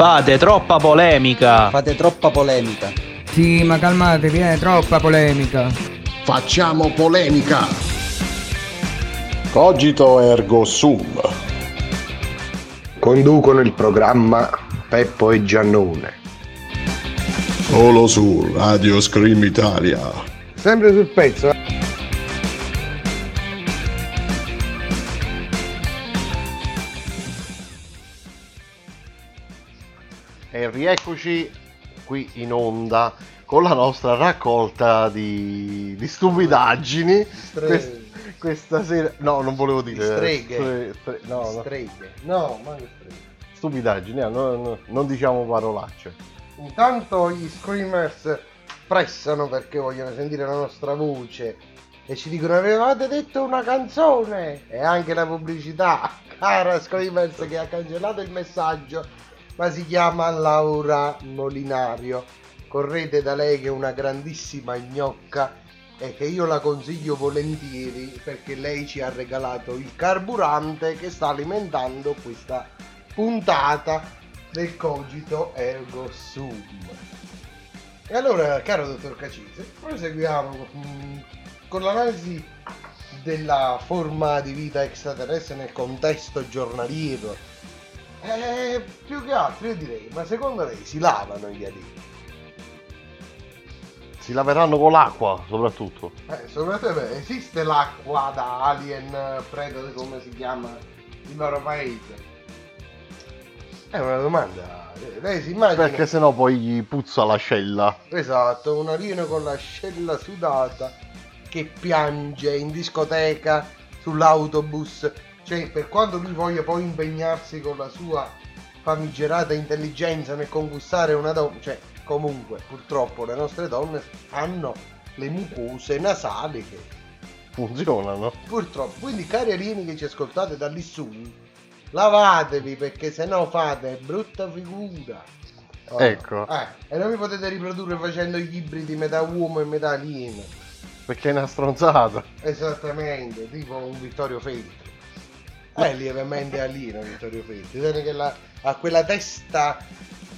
[SPEAKER 14] Fate troppa polemica.
[SPEAKER 15] Fate troppa polemica.
[SPEAKER 5] Sì, ma calmatevi, è troppa polemica.
[SPEAKER 6] Facciamo polemica. Cogito ergo sum.
[SPEAKER 7] Conducono il programma Peppo e Giannone.
[SPEAKER 6] Solo su Radio Scream Italia.
[SPEAKER 9] Sempre sul pezzo.
[SPEAKER 8] E rieccoci qui in onda con la nostra raccolta di, di stupidaggini.
[SPEAKER 9] Streghe.
[SPEAKER 8] Quest- questa sera, no, non volevo dire
[SPEAKER 9] Streghe.
[SPEAKER 8] stre- stre- no, no.
[SPEAKER 9] Streghe. No, ma streghe.
[SPEAKER 8] stupidaggini, eh, no, no, non diciamo parolacce.
[SPEAKER 9] Intanto gli screamers pressano perché vogliono sentire la nostra voce e ci dicono avevate detto una canzone e anche la pubblicità cara screamers che ha cancellato il messaggio ma si chiama Laura Molinario correte da lei che è una grandissima gnocca e che io la consiglio volentieri perché lei ci ha regalato il carburante che sta alimentando questa puntata del cogito ergo sum. E allora, caro dottor Cacise, proseguiamo mm, con l'analisi della forma di vita extraterrestre nel contesto giornaliero. Eh, più che altro io direi, ma secondo lei si lavano gli alieni?
[SPEAKER 8] Si laveranno con l'acqua, soprattutto.
[SPEAKER 9] Eh, soprattutto beh, esiste l'acqua da alien predator come si chiama il loro paese? È una domanda. Eh, Lei si immagina?
[SPEAKER 8] Perché sennò poi gli puzza l'ascella.
[SPEAKER 9] Esatto, un alieno con l'ascella sudata che piange in discoteca sull'autobus. Cioè, per quanto lui voglia poi impegnarsi con la sua famigerata intelligenza nel conquistare una donna, cioè, comunque, purtroppo le nostre donne hanno le mucose nasali che
[SPEAKER 8] Funzionano.
[SPEAKER 9] purtroppo. Quindi, cari alieni che ci ascoltate da lì su, lavatevi perché sennò fate brutta figura. Oh.
[SPEAKER 8] Ecco.
[SPEAKER 9] Eh, e non vi potete riprodurre facendo gli ibridi metà uomo e metà alieno.
[SPEAKER 8] Perché è una stronzata.
[SPEAKER 9] Esattamente, tipo un Vittorio Feltri. È lievemente alieno Vittorio Feltri, solo che la- ha quella testa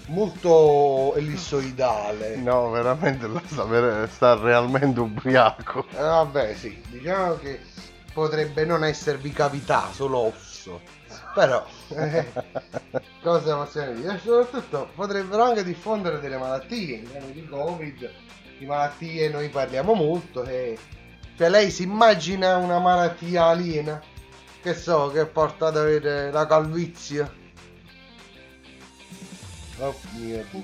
[SPEAKER 9] molto ellissoidale.
[SPEAKER 8] No, veramente sta, sta realmente ubriaco.
[SPEAKER 9] Eh, vabbè, sì, diciamo che potrebbe non esservi cavità, solo osso. Però, eh, cosa possiamo dire? E soprattutto potrebbero anche diffondere delle malattie, in termini di Covid, di malattie noi parliamo molto. E... Cioè lei si immagina una malattia aliena? Che so, che porta ad avere la calvizie? Oh mio Dio.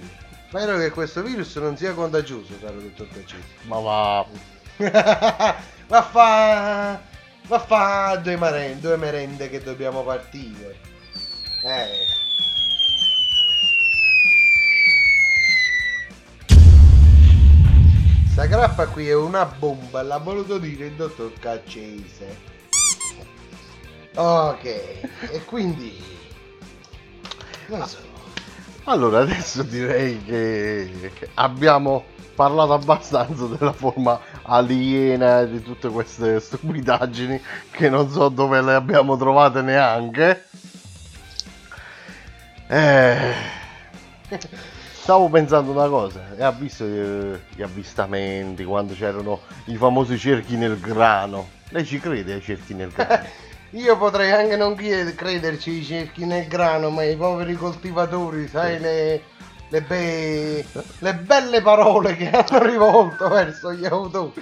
[SPEAKER 9] Spero che questo virus non sia contagioso, caro dottor Cacci.
[SPEAKER 8] Ma va.
[SPEAKER 9] va a fa va a fa due merende, due merende che dobbiamo partire eh sta grappa qui è una bomba l'ha voluto dire il dottor Caccese ok e quindi non so
[SPEAKER 8] Allora, adesso direi che abbiamo parlato abbastanza della forma aliena e di tutte queste stupidaggini che non so dove le abbiamo trovate neanche. Eh, stavo pensando una cosa, ha visto eh, gli avvistamenti quando c'erano i famosi cerchi nel grano? Lei ci crede ai cerchi nel grano?
[SPEAKER 9] Io potrei anche non crederci i cerchi nel grano, ma i poveri coltivatori, sai, le, le, be- le belle parole che hanno rivolto verso gli autori.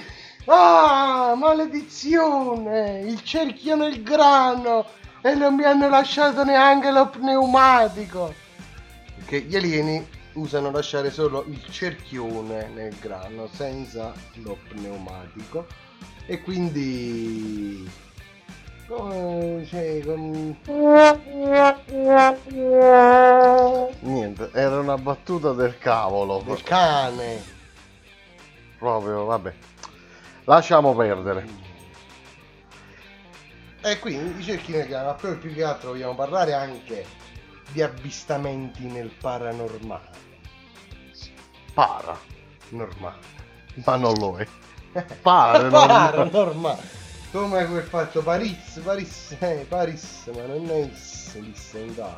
[SPEAKER 9] Ah, maledizione! Il cerchio nel grano! E non mi hanno lasciato neanche lo pneumatico! Perché gli alieni usano lasciare solo il cerchione nel grano, senza lo pneumatico. e quindi come cioè, com-
[SPEAKER 8] Niente, era una battuta del cavolo.
[SPEAKER 9] del cane
[SPEAKER 8] Proprio, vabbè. Lasciamo perdere.
[SPEAKER 9] e quindi cerchino che ma poi più che altro vogliamo parlare anche di avvistamenti nel paranormale
[SPEAKER 8] Para.
[SPEAKER 9] normale
[SPEAKER 8] Ma non lo è. Non-
[SPEAKER 9] paranormale come quel fatto? Paris Paris eh, Paris ma non è is, disse un da-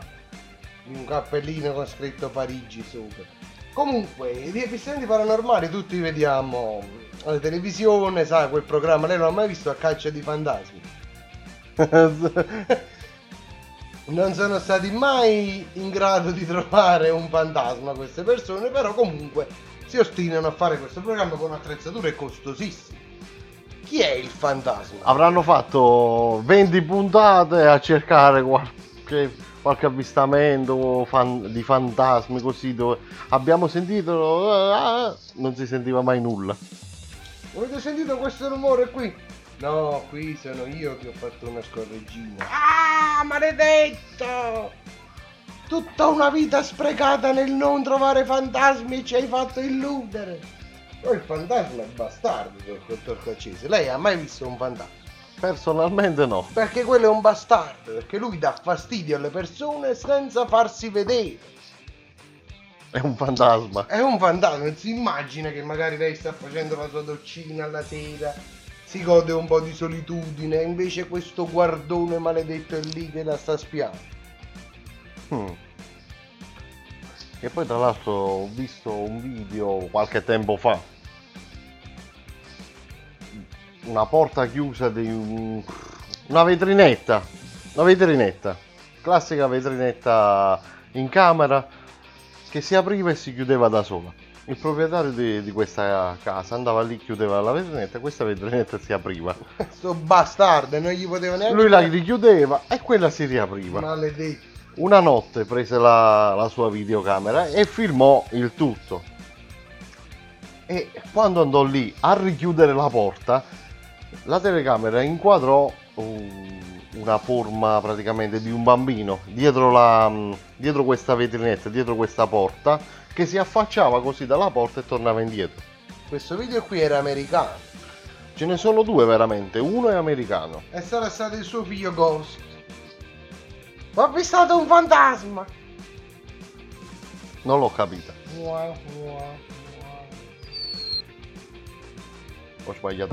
[SPEAKER 9] un cappellino con scritto Parigi sopra. Comunque di avvistamenti paranormali tutti li vediamo. Alla televisione sai quel programma lei non l'ha mai visto a caccia di fantasmi? Non sono stati mai in grado di trovare un fantasma queste persone, però comunque si ostinano a fare questo programma con attrezzature costosissime. Chi è il fantasma?
[SPEAKER 8] Avranno fatto 20 puntate a cercare qualche, qualche avvistamento fan- di fantasmi così dove abbiamo sentito ah, non si sentiva mai nulla.
[SPEAKER 9] Avete sentito questo rumore qui? No, qui sono io che ho fatto una scorreggina. Ah, maledetto! Tutta una vita sprecata nel non trovare fantasmi ci hai fatto illudere. Poi il fantasma è bastardo, dottor Caccese. Lei ha mai visto un fantasma?
[SPEAKER 8] Personalmente no.
[SPEAKER 9] Perché quello è un bastardo, perché lui dà fastidio alle persone senza farsi vedere.
[SPEAKER 8] È un fantasma.
[SPEAKER 9] È un fantasma, si immagina che magari lei sta facendo la sua doccina alla sera, si gode un po' di solitudine, e invece questo guardone maledetto è lì che la sta spiando.
[SPEAKER 8] Hmm. E poi tra l'altro ho visto un video qualche tempo fa. Una porta chiusa di un... una vetrinetta. Una vetrinetta. Classica vetrinetta in camera che si apriva e si chiudeva da sola. Il proprietario di, di questa casa andava lì, chiudeva la vetrinetta e questa vetrinetta si apriva.
[SPEAKER 9] Sto bastardo, non gli poteva neanche...
[SPEAKER 8] Lui la richiudeva e quella si riapriva.
[SPEAKER 9] Maledetto.
[SPEAKER 8] Una notte prese la, la sua videocamera e filmò il tutto. E quando andò lì a richiudere la porta, la telecamera inquadrò un- una forma praticamente di un bambino dietro, la, dietro questa vetrinetta, dietro questa porta, che si affacciava così dalla porta e tornava indietro.
[SPEAKER 9] Questo video qui era americano.
[SPEAKER 8] Ce ne sono due veramente, uno è americano.
[SPEAKER 9] E sarà stato il suo figlio Ghost. Ho avvistato un fantasma!
[SPEAKER 8] Non l'ho capita. Ho sbagliato.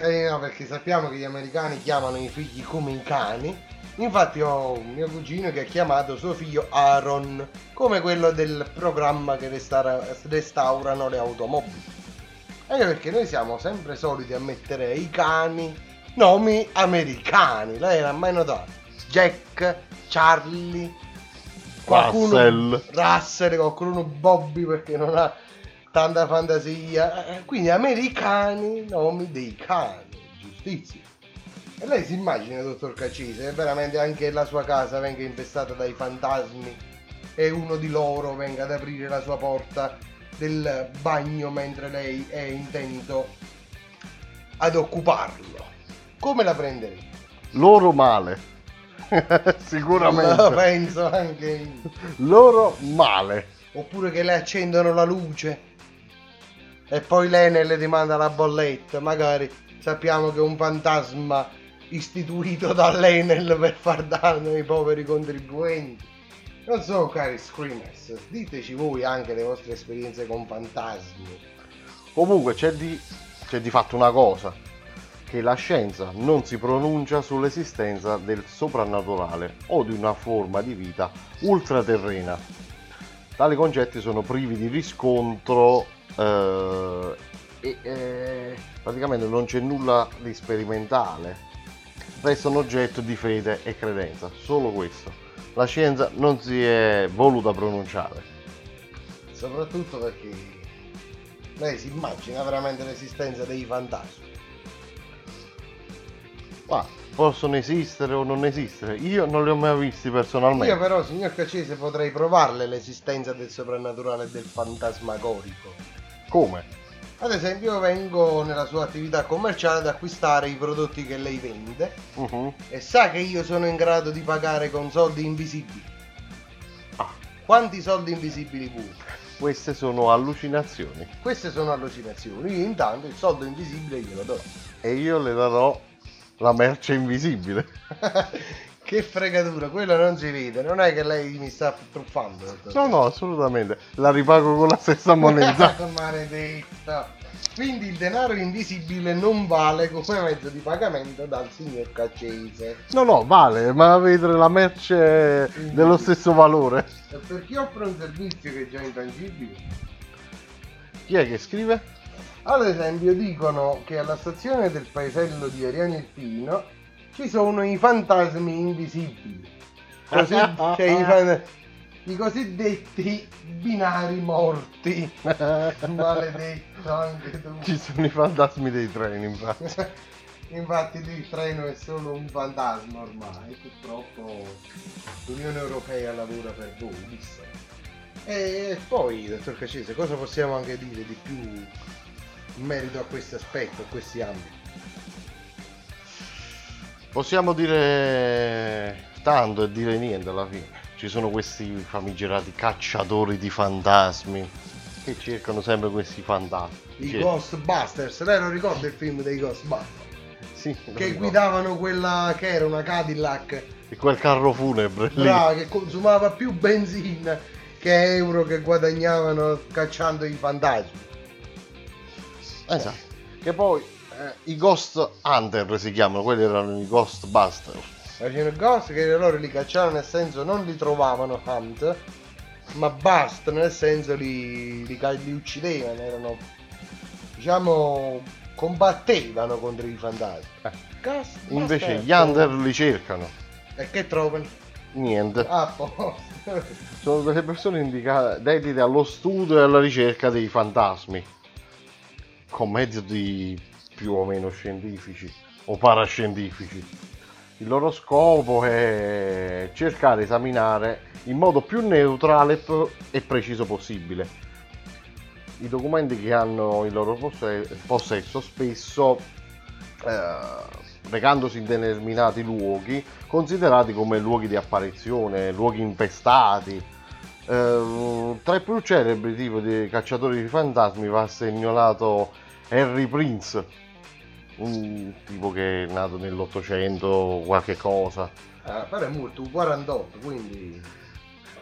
[SPEAKER 9] Eh no, perché sappiamo che gli americani chiamano i figli come i cani. Infatti ho un mio cugino che ha chiamato suo figlio Aaron, come quello del programma che restaura- restaurano le automobili. Anche perché noi siamo sempre soliti a mettere ai cani nomi americani. Lei l'ha mai notato? Jack, Charlie, qualcuno
[SPEAKER 8] Russell.
[SPEAKER 9] Russell, qualcuno Bobby perché non ha tanta fantasia. Eh, Quindi americani, nomi dei cani, giustizia. E lei si immagina, dottor Caccese, che veramente anche la sua casa venga infestata dai fantasmi e uno di loro venga ad aprire la sua porta del bagno mentre lei è intento ad occuparlo. Come la prenderei?
[SPEAKER 8] Loro male. Sicuramente.
[SPEAKER 9] Lo penso anche io.
[SPEAKER 8] Loro male.
[SPEAKER 9] Oppure che le accendono la luce e poi l'Enel le manda la bolletta. Magari sappiamo che è un fantasma istituito dall'Enel per far danno ai poveri contribuenti. Non so, cari Screamers, diteci voi anche le vostre esperienze con fantasmi.
[SPEAKER 8] Comunque c'è di, c'è di fatto una cosa, che la scienza non si pronuncia sull'esistenza del soprannaturale o di una forma di vita ultraterrena. Tali concetti sono privi di riscontro eh, e eh, praticamente non c'è nulla di sperimentale. Restano oggetto di fede e credenza, solo questo. La scienza non si è voluta pronunciare.
[SPEAKER 9] Soprattutto perché lei si immagina veramente l'esistenza dei fantasmi.
[SPEAKER 8] Ma possono esistere o non esistere. Io non li ho mai visti personalmente.
[SPEAKER 9] Io però, signor Caccese, potrei provarle l'esistenza del soprannaturale e del fantasmagorico.
[SPEAKER 8] Come?
[SPEAKER 9] Ad esempio io vengo nella sua attività commerciale ad acquistare i prodotti che lei vende
[SPEAKER 8] Mhm.
[SPEAKER 9] e sa che io sono in grado di pagare con soldi invisibili.
[SPEAKER 8] Ah.
[SPEAKER 9] Quanti soldi invisibili vuoi?
[SPEAKER 8] Queste sono allucinazioni.
[SPEAKER 9] Queste sono allucinazioni. Io intanto il soldo invisibile glielo do.
[SPEAKER 8] E io le darò la merce invisibile.
[SPEAKER 9] Che fregatura, quello non si vede, non è che lei mi sta truffando.
[SPEAKER 8] No, no, assolutamente. La ripago con la stessa moneta.
[SPEAKER 9] Maledetta. Quindi il denaro invisibile non vale come mezzo di pagamento dal signor Caccese.
[SPEAKER 8] No, no, vale, ma vedere la merce dello stesso valore.
[SPEAKER 9] E per chi offre un servizio che è già intangibile?
[SPEAKER 8] Chi è che scrive?
[SPEAKER 9] Ad esempio dicono che alla stazione del paesello di Ariano Irpino ci sono i fantasmi invisibili. Così, cioè, i, fan- i cosiddetti binari morti. Maledetto anche tu.
[SPEAKER 8] Ci sono i fantasmi dei treni, infatti.
[SPEAKER 9] Infatti il treno è solo un fantasma ormai, purtroppo l'Unione Europea lavora per voi, visto. E poi, dottor Cacese, cosa possiamo anche dire di più in merito a questo aspetto, a questi ambiti?
[SPEAKER 8] Possiamo dire tanto e dire niente alla fine. Ci sono questi famigerati cacciatori di fantasmi che cercano sempre questi fantasmi.
[SPEAKER 9] I
[SPEAKER 8] Che-
[SPEAKER 9] Ghostbusters, lei non ricorda il film dei Ghostbusters?
[SPEAKER 8] Sì,
[SPEAKER 9] Che
[SPEAKER 8] ricordo.
[SPEAKER 9] guidavano quella che era una Cadillac,
[SPEAKER 8] E quel carro funebre lì.
[SPEAKER 9] brava, che consumava più benzina che euro che guadagnavano cacciando i fantasmi.
[SPEAKER 8] Esatto. Che poi eh, i Ghost Hunter si chiamano, quelli erano i Ghostbusters.
[SPEAKER 9] Facevano ghost che loro li cacciavano nel senso non li trovavano hunt, ma bust nel senso li, li, li uccidevano, erano diciamo combattevano contro i fantasmi.
[SPEAKER 8] Eh. Invece gli Hunter li cercano.
[SPEAKER 9] E che trovano?
[SPEAKER 8] Niente.
[SPEAKER 9] Ah.
[SPEAKER 8] Sono delle persone dedite allo studio e alla ricerca dei fantasmi. Con metodi più o meno scientifici o parascientifici. Il loro scopo è cercare di esaminare in modo più neutrale e preciso possibile. I documenti che hanno in loro posse- possesso spesso eh, recandosi in determinati luoghi considerati come luoghi di apparizione, luoghi infestati. Eh, tra i più celebri tipi di cacciatori di fantasmi va segnalato Harry Prince, un tipo che è nato nell'Ottocento qualche cosa.
[SPEAKER 9] Ah, però è molto, 48, quindi...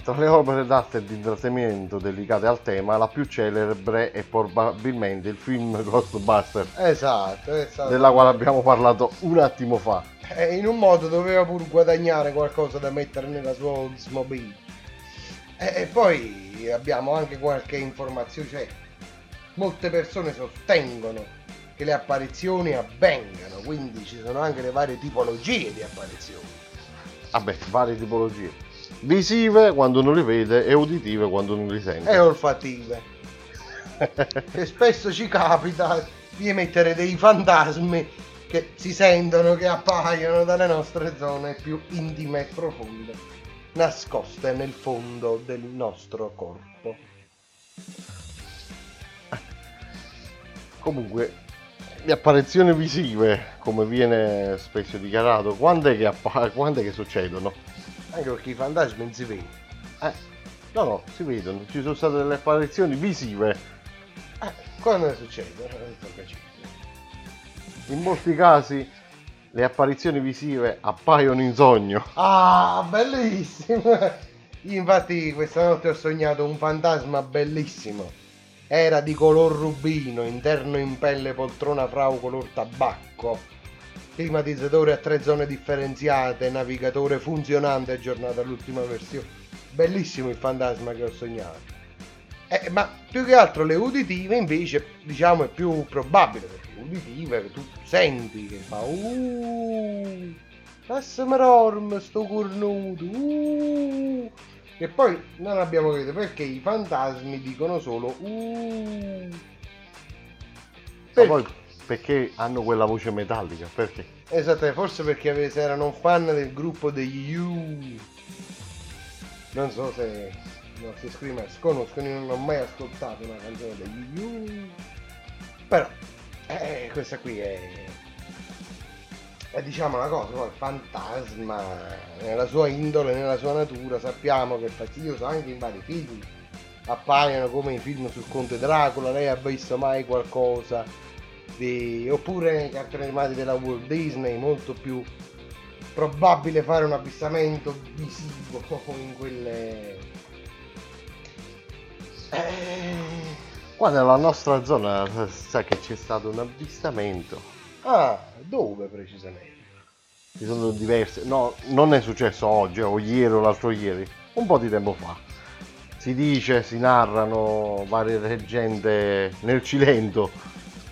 [SPEAKER 8] Tra le opere d'arte e di intrattenimento dedicate al tema, la più celebre è probabilmente il film Ghostbusters,
[SPEAKER 9] Esatto, esatto.
[SPEAKER 8] della quale abbiamo parlato un attimo fa.
[SPEAKER 9] E in un modo doveva pur guadagnare qualcosa da mettere nella sua Oldsmobile. E, e poi abbiamo anche qualche informazione, cioè molte persone sostengono che le apparizioni avvengano, quindi ci sono anche le varie tipologie di apparizioni.
[SPEAKER 8] Vabbè, varie tipologie. Visive quando non li vede e uditive quando non li sente.
[SPEAKER 9] E olfattive. che spesso ci capita di emettere dei fantasmi che si sentono, che appaiono dalle nostre zone più intime e profonde, nascoste nel fondo del nostro corpo.
[SPEAKER 8] Comunque, le apparizioni visive, come viene spesso dichiarato, quando è che, appa- quando è che succedono?
[SPEAKER 9] Anche perché i fantasmi non si vedono.
[SPEAKER 8] Eh, no, no, si vedono. Ci sono state delle apparizioni visive.
[SPEAKER 9] Quando succedono? Eh,
[SPEAKER 8] In molti casi le apparizioni visive appaiono in sogno.
[SPEAKER 9] Ah, bellissimo! Infatti questa notte ho sognato un fantasma bellissimo. Era di color rubino, interno in pelle poltrona frau color tabacco. Climatizzatore a tre zone differenziate, navigatore funzionante aggiornato all'ultima versione. Bellissimo il fantasma che ho sognato. Eh, ma più che altro le uditive invece diciamo è più probabile perché uditive tu senti che fa uh Passami orm sto cornuto uh e poi non abbiamo capito perché i fantasmi dicono solo uh
[SPEAKER 8] Ma poi perché hanno quella voce metallica? Perché?
[SPEAKER 9] Esatto, forse perché erano un fan del gruppo degli U. Non so se i nostri screamers conoscono, io non ho mai ascoltato una canzone degli You. Però, eh, questa qui è, è diciamo una cosa, il fantasma nella sua indole, nella sua natura, sappiamo che è fastidioso anche in vari film. Appaiono come i film sul Conte Dracula, lei ha visto mai qualcosa di... oppure nei cartoni animati della Walt Disney, molto più probabile fare un avvistamento visivo in quelle...
[SPEAKER 8] Eh, Qua nella nostra zona sa che c'è stato un avvistamento.
[SPEAKER 9] Ah, dove precisamente?
[SPEAKER 8] Ci sono diverse. No, non è successo oggi o ieri o l'altro ieri, un po' di tempo fa. Si dice, si narrano varie leggende nel Cilento,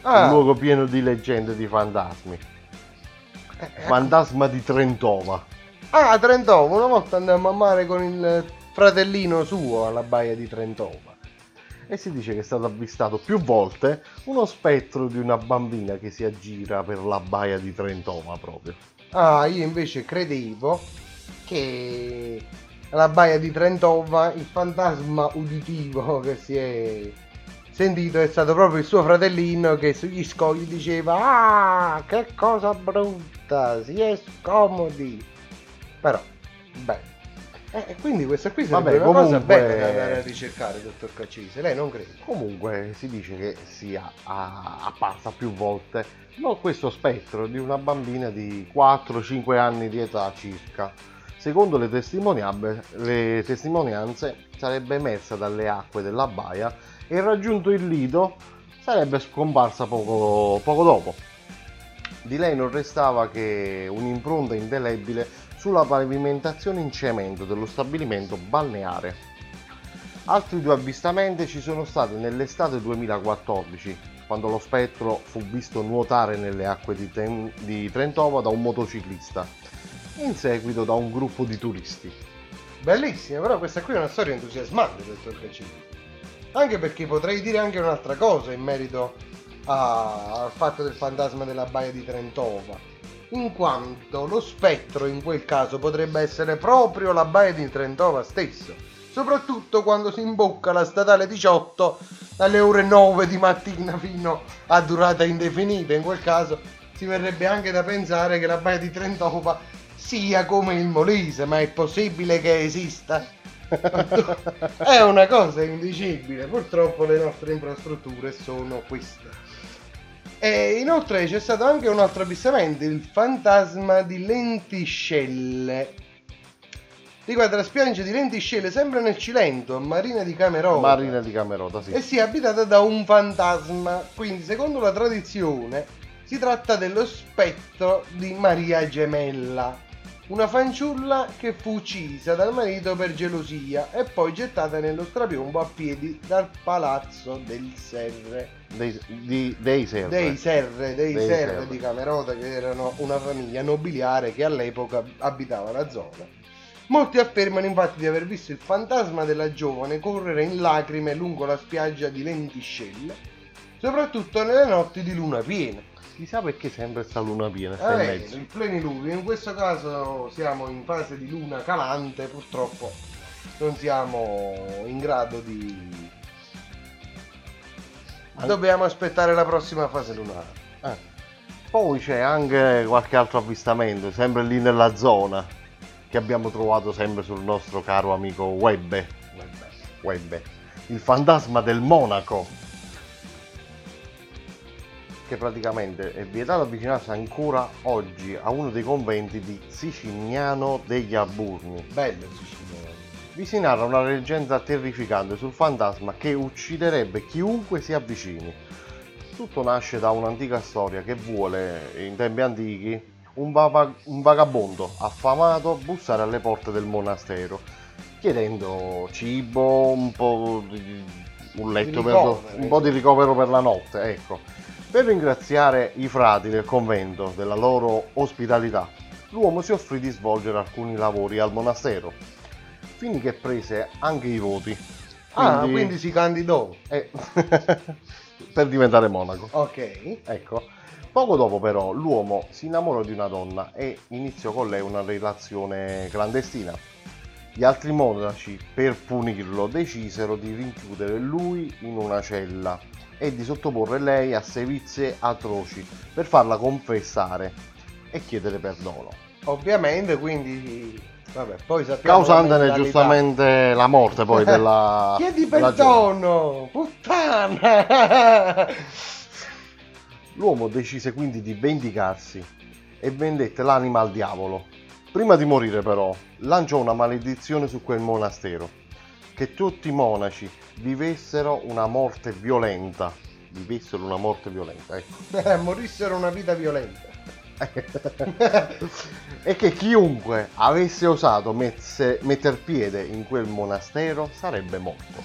[SPEAKER 9] Ah.
[SPEAKER 8] un luogo pieno di leggende di fantasmi. Fantasma di Trentova.
[SPEAKER 9] Ah, Trentova, una volta andammo a mare con il fratellino suo alla baia di Trentova.
[SPEAKER 8] E si dice che è stato avvistato più volte uno spettro di una bambina che si aggira per la baia di Trentova proprio.
[SPEAKER 9] Ah, io invece credevo che alla baia di Trentova il fantasma uditivo che si è sentito è stato proprio il suo fratellino che sugli scogli diceva Ah, che cosa brutta, si è scomodi. Però, beh. Eh, quindi questa qui sarebbe
[SPEAKER 8] Vabbè,
[SPEAKER 9] una cosa
[SPEAKER 8] comunque-
[SPEAKER 9] bella da andare a ricercare, dottor Caccese. Lei non crede?
[SPEAKER 8] Comunque si dice che sia apparsa più volte no, questo spettro di una bambina di 4-5 anni di età circa. Secondo le, testimoniab- le testimonianze sarebbe emersa dalle acque della baia e raggiunto il lido sarebbe scomparsa poco, poco dopo. Di lei non restava che un'impronta indelebile sulla pavimentazione in cemento dello stabilimento balneare. Altri due avvistamenti ci sono stati nell'estate 2014, quando lo spettro fu visto nuotare nelle acque di, Ten- di Trentova da un motociclista, in seguito da un gruppo di turisti.
[SPEAKER 9] Bellissima, però questa qui è una storia entusiasmante, dottor Caccini. Anche perché potrei dire anche un'altra cosa in merito a- al fatto del fantasma della baia di Trentova. In quanto lo spettro in quel caso potrebbe essere proprio la baia di Trentova stesso. Soprattutto quando si imbocca la statale 18 dalle ore 9 di mattina fino a durata indefinita. In quel caso si verrebbe anche da pensare che la baia di Trentova sia come il Molise, ma è possibile che esista? è una cosa indicibile, purtroppo le nostre infrastrutture sono queste. E inoltre c'è stato anche un altro avvistamento, il fantasma di Lentiscelle. Riguarda la spiaggia di Lentiscelle, sempre nel Cilento, Marina di Camerota.
[SPEAKER 8] Marina di Camerota, sì.
[SPEAKER 9] E si è abitata da un fantasma. Quindi, secondo la tradizione, si tratta dello spettro di Maria Gemella, una fanciulla che fu uccisa dal marito per gelosia e poi gettata nello strapiombo a piedi dal palazzo del Serre.
[SPEAKER 8] Dei, di- dei server.
[SPEAKER 9] Dei Serre, dei,
[SPEAKER 8] Dei
[SPEAKER 9] Serre
[SPEAKER 8] Serre.
[SPEAKER 9] di Camerota, che erano una famiglia nobiliare che all'epoca abitava la zona. Molti affermano infatti di aver visto il fantasma della giovane correre in lacrime lungo la spiaggia di Lentiscelle, soprattutto nelle notti di luna piena.
[SPEAKER 8] Chissà perché sempre sta luna piena, sta in
[SPEAKER 9] Eh,
[SPEAKER 8] mezzo.
[SPEAKER 9] il plenilunio, in questo caso siamo in fase di luna calante, purtroppo non siamo in grado di... Dobbiamo aspettare la prossima fase lunare.
[SPEAKER 8] Eh. Poi c'è anche qualche altro avvistamento, sempre lì nella zona, che abbiamo trovato sempre sul nostro caro amico Webbe. Webbe. Il fantasma del Monaco. Che praticamente è vietato avvicinarsi ancora oggi a uno dei conventi di Sicignano degli Aburni.
[SPEAKER 9] Bello Sicignano.
[SPEAKER 8] Vi si narra una leggenda terrificante sul fantasma che ucciderebbe chiunque si avvicini. Tutto nasce da un'antica storia che vuole, in tempi antichi, un, vava- un vagabondo affamato bussare alle porte del monastero, chiedendo cibo, un po' di, un letto
[SPEAKER 9] Di
[SPEAKER 8] per, un po' di
[SPEAKER 9] insomma.
[SPEAKER 8] ricovero per la notte, ecco. Per ringraziare i frati del convento della loro ospitalità, l'uomo si offrì di svolgere alcuni lavori al monastero, fini che prese anche i voti.
[SPEAKER 9] Ah, quindi si candidò.
[SPEAKER 8] Eh, per diventare monaco.
[SPEAKER 9] Ok.
[SPEAKER 8] Ecco. Poco dopo però l'uomo si innamorò di una donna e iniziò con lei una relazione clandestina. Gli altri monaci, per punirlo, decisero di rinchiudere lui in una cella e di sottoporre lei a sevizie atroci per farla confessare e chiedere perdono.
[SPEAKER 9] Ovviamente, quindi, vabbè, poi sappiamo la
[SPEAKER 8] Causandone
[SPEAKER 9] mentalità.
[SPEAKER 8] giustamente la morte poi della...
[SPEAKER 9] Chiedi perdono, puttana!
[SPEAKER 8] L'uomo decise quindi di vendicarsi e vendette l'anima al diavolo. Prima di morire però lanciò una maledizione su quel monastero, che tutti i monaci vivessero una morte violenta. Vivessero una morte violenta, ecco.
[SPEAKER 9] Eh, morissero una vita violenta.
[SPEAKER 8] e che chiunque avesse osato messe- metter piede in quel monastero sarebbe morto.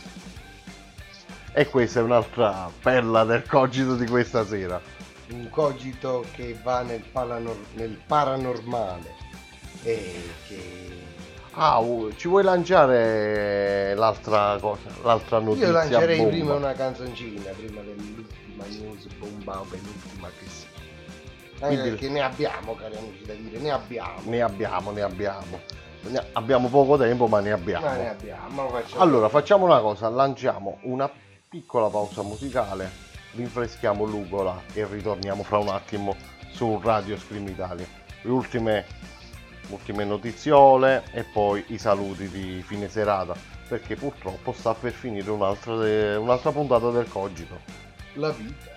[SPEAKER 8] E questa è un'altra perla del cogito di questa sera.
[SPEAKER 9] Un cogito che va nel, palanor- nel paranormale e che...
[SPEAKER 8] Ah, uh, ci vuoi lanciare l'altra cosa, l'altra notizia?
[SPEAKER 9] Io lancerei
[SPEAKER 8] bomba?
[SPEAKER 9] prima una canzoncina, prima dell'ultima news bomba o penultima che sia. Eh,
[SPEAKER 8] Quindi-
[SPEAKER 9] perché ne abbiamo, cari amici, da dire, ne abbiamo.
[SPEAKER 8] Ne abbiamo, ne abbiamo. Ne- abbiamo poco tempo, ma ne abbiamo.
[SPEAKER 9] Ma ne abbiamo, facciamo.
[SPEAKER 8] Allora, facciamo una cosa, lanciamo una piccola pausa musicale, rinfreschiamo l'ugola e ritorniamo fra un attimo su Radio Scream Italia. Le ultime, ultime notiziole e poi i saluti di fine serata, perché purtroppo sta per finire un'altra, de- un'altra puntata del Cogito.
[SPEAKER 9] La vita.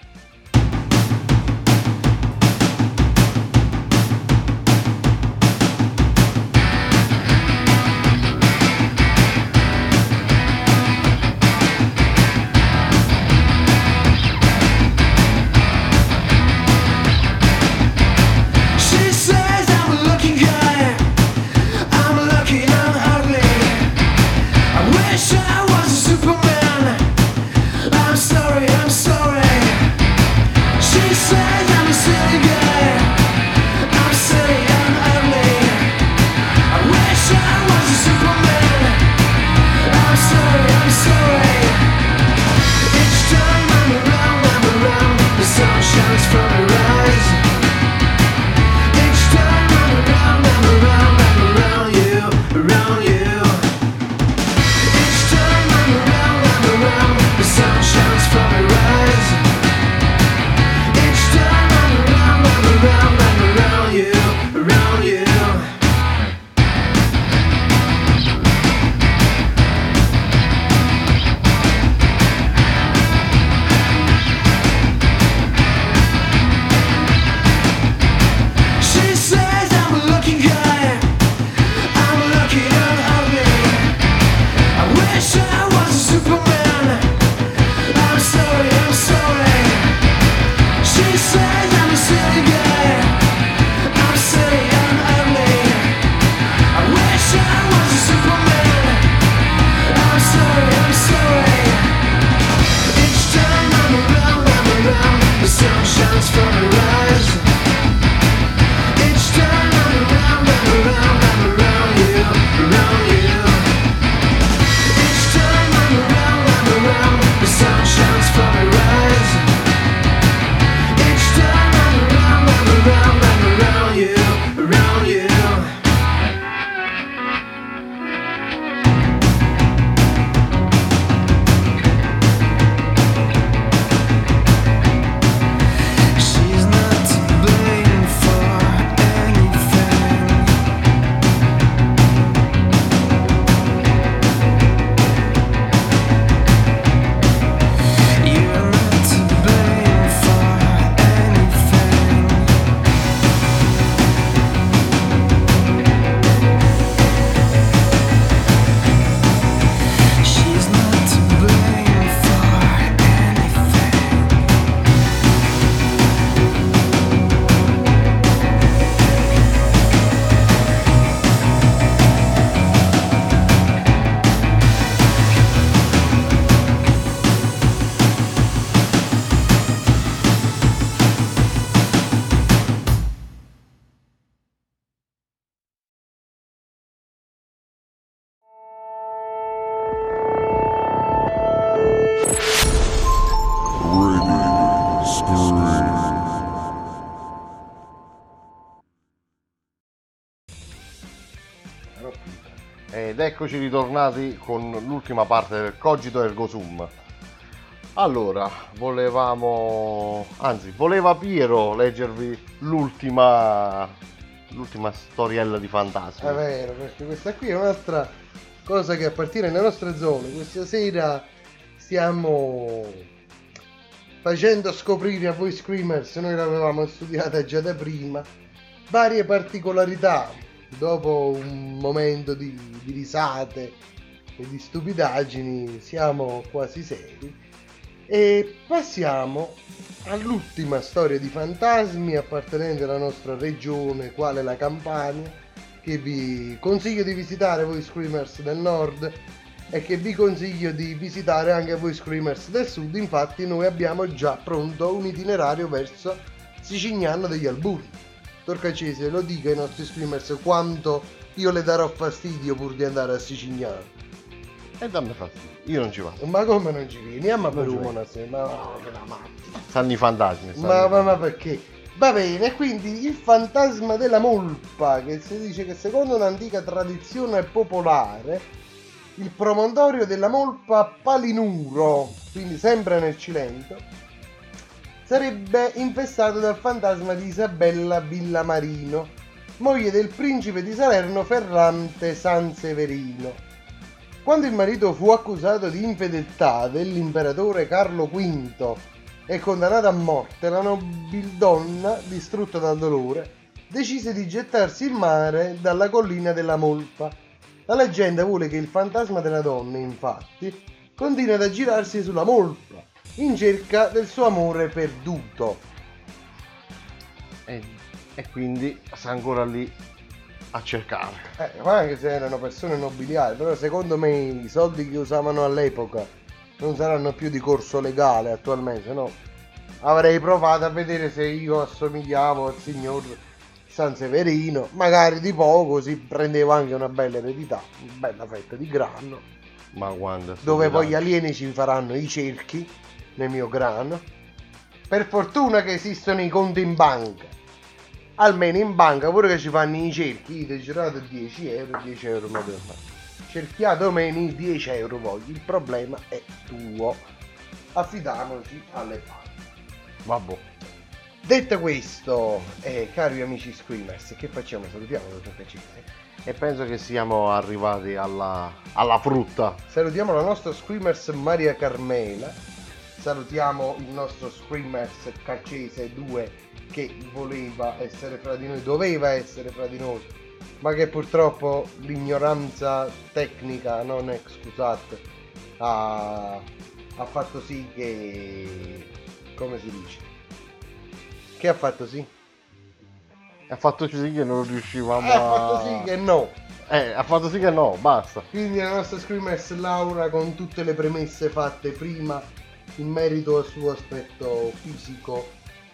[SPEAKER 8] Eccoci ritornati con l'ultima parte del Cogito Ergo Sum. Allora, volevamo... anzi, voleva Piero leggervi l'ultima... l'ultima storiella di fantasmi.
[SPEAKER 9] È vero, perché questa qui è un'altra cosa che appartiene alle nostre zone. Questa sera stiamo facendo scoprire a voi screamers, noi l'avevamo studiata già da prima, varie particolarità. Dopo un momento di, di risate e di stupidaggini siamo quasi seri e passiamo all'ultima storia di fantasmi appartenente alla nostra regione, quale la Campania, che vi consiglio di visitare voi screamers del nord e che vi consiglio di visitare anche voi screamers del sud. Infatti noi abbiamo già pronto un itinerario verso Sicignano degli Alburi. Torcacese, lo dica ai nostri screamers quanto io le darò fastidio pur di andare a Sicignano.
[SPEAKER 8] E dammi fastidio, io non ci vado.
[SPEAKER 9] Ma come non ci vieni? Ma per una sera, ma che la mazza.
[SPEAKER 8] Sanno i fantasmi.
[SPEAKER 9] Ma, ma, ma perché? Va bene, quindi il fantasma della molpa, che si dice che secondo un'antica tradizione popolare, il promontorio della molpa Palinuro, quindi sempre nel Cilento, sarebbe infestato dal fantasma di Isabella Villamarino, moglie del principe di Salerno Ferrante Sanseverino. Quando il marito fu accusato di infedeltà dell'imperatore Carlo V e condannato a morte, la nobildonna, distrutta dal dolore, decise di gettarsi in mare dalla collina della Molpa. La leggenda vuole che il fantasma della donna, infatti, continui ad aggirarsi sulla Molpa, in cerca del suo amore perduto.
[SPEAKER 8] E, e quindi sta ancora lì a cercare.
[SPEAKER 9] Eh, ma anche se erano persone nobiliari, però secondo me i soldi che usavano all'epoca non saranno più di corso legale attualmente, no? Avrei provato a vedere se io assomigliavo al signor San Severino, magari di poco si prendeva anche una bella eredità, una bella fetta di grano,
[SPEAKER 8] Ma quando?
[SPEAKER 9] dove poi gli alieni ci faranno i cerchi nel mio grano. Per fortuna che esistono i conti in banca. Almeno in banca pure che ci fanno i cerchi, io ti girato 10 euro, 10 euro me devo fare. Cerchiato meno i 10 euro voglio, il problema è tuo. Affidiamoci alle parti.
[SPEAKER 8] Vabbè.
[SPEAKER 9] Detto questo, eh, cari amici screamers, che facciamo? Salutiamo dottor Cacese.
[SPEAKER 8] E penso che siamo arrivati alla, alla frutta.
[SPEAKER 9] Salutiamo la nostra screamers Maria Carmela. Salutiamo il nostro screamers Caccese 2 che voleva essere fra di noi, doveva essere fra di noi, ma che purtroppo l'ignoranza tecnica, non excusate, ha, ha fatto sì che... come si dice? Che ha fatto sì?
[SPEAKER 8] Ha fatto sì che non riuscivamo
[SPEAKER 9] Ha
[SPEAKER 8] a...
[SPEAKER 9] fatto sì che no.
[SPEAKER 8] Eh, ha fatto sì che no, basta.
[SPEAKER 9] Quindi la nostra screamers Laura con tutte le premesse fatte prima in merito al suo aspetto fisico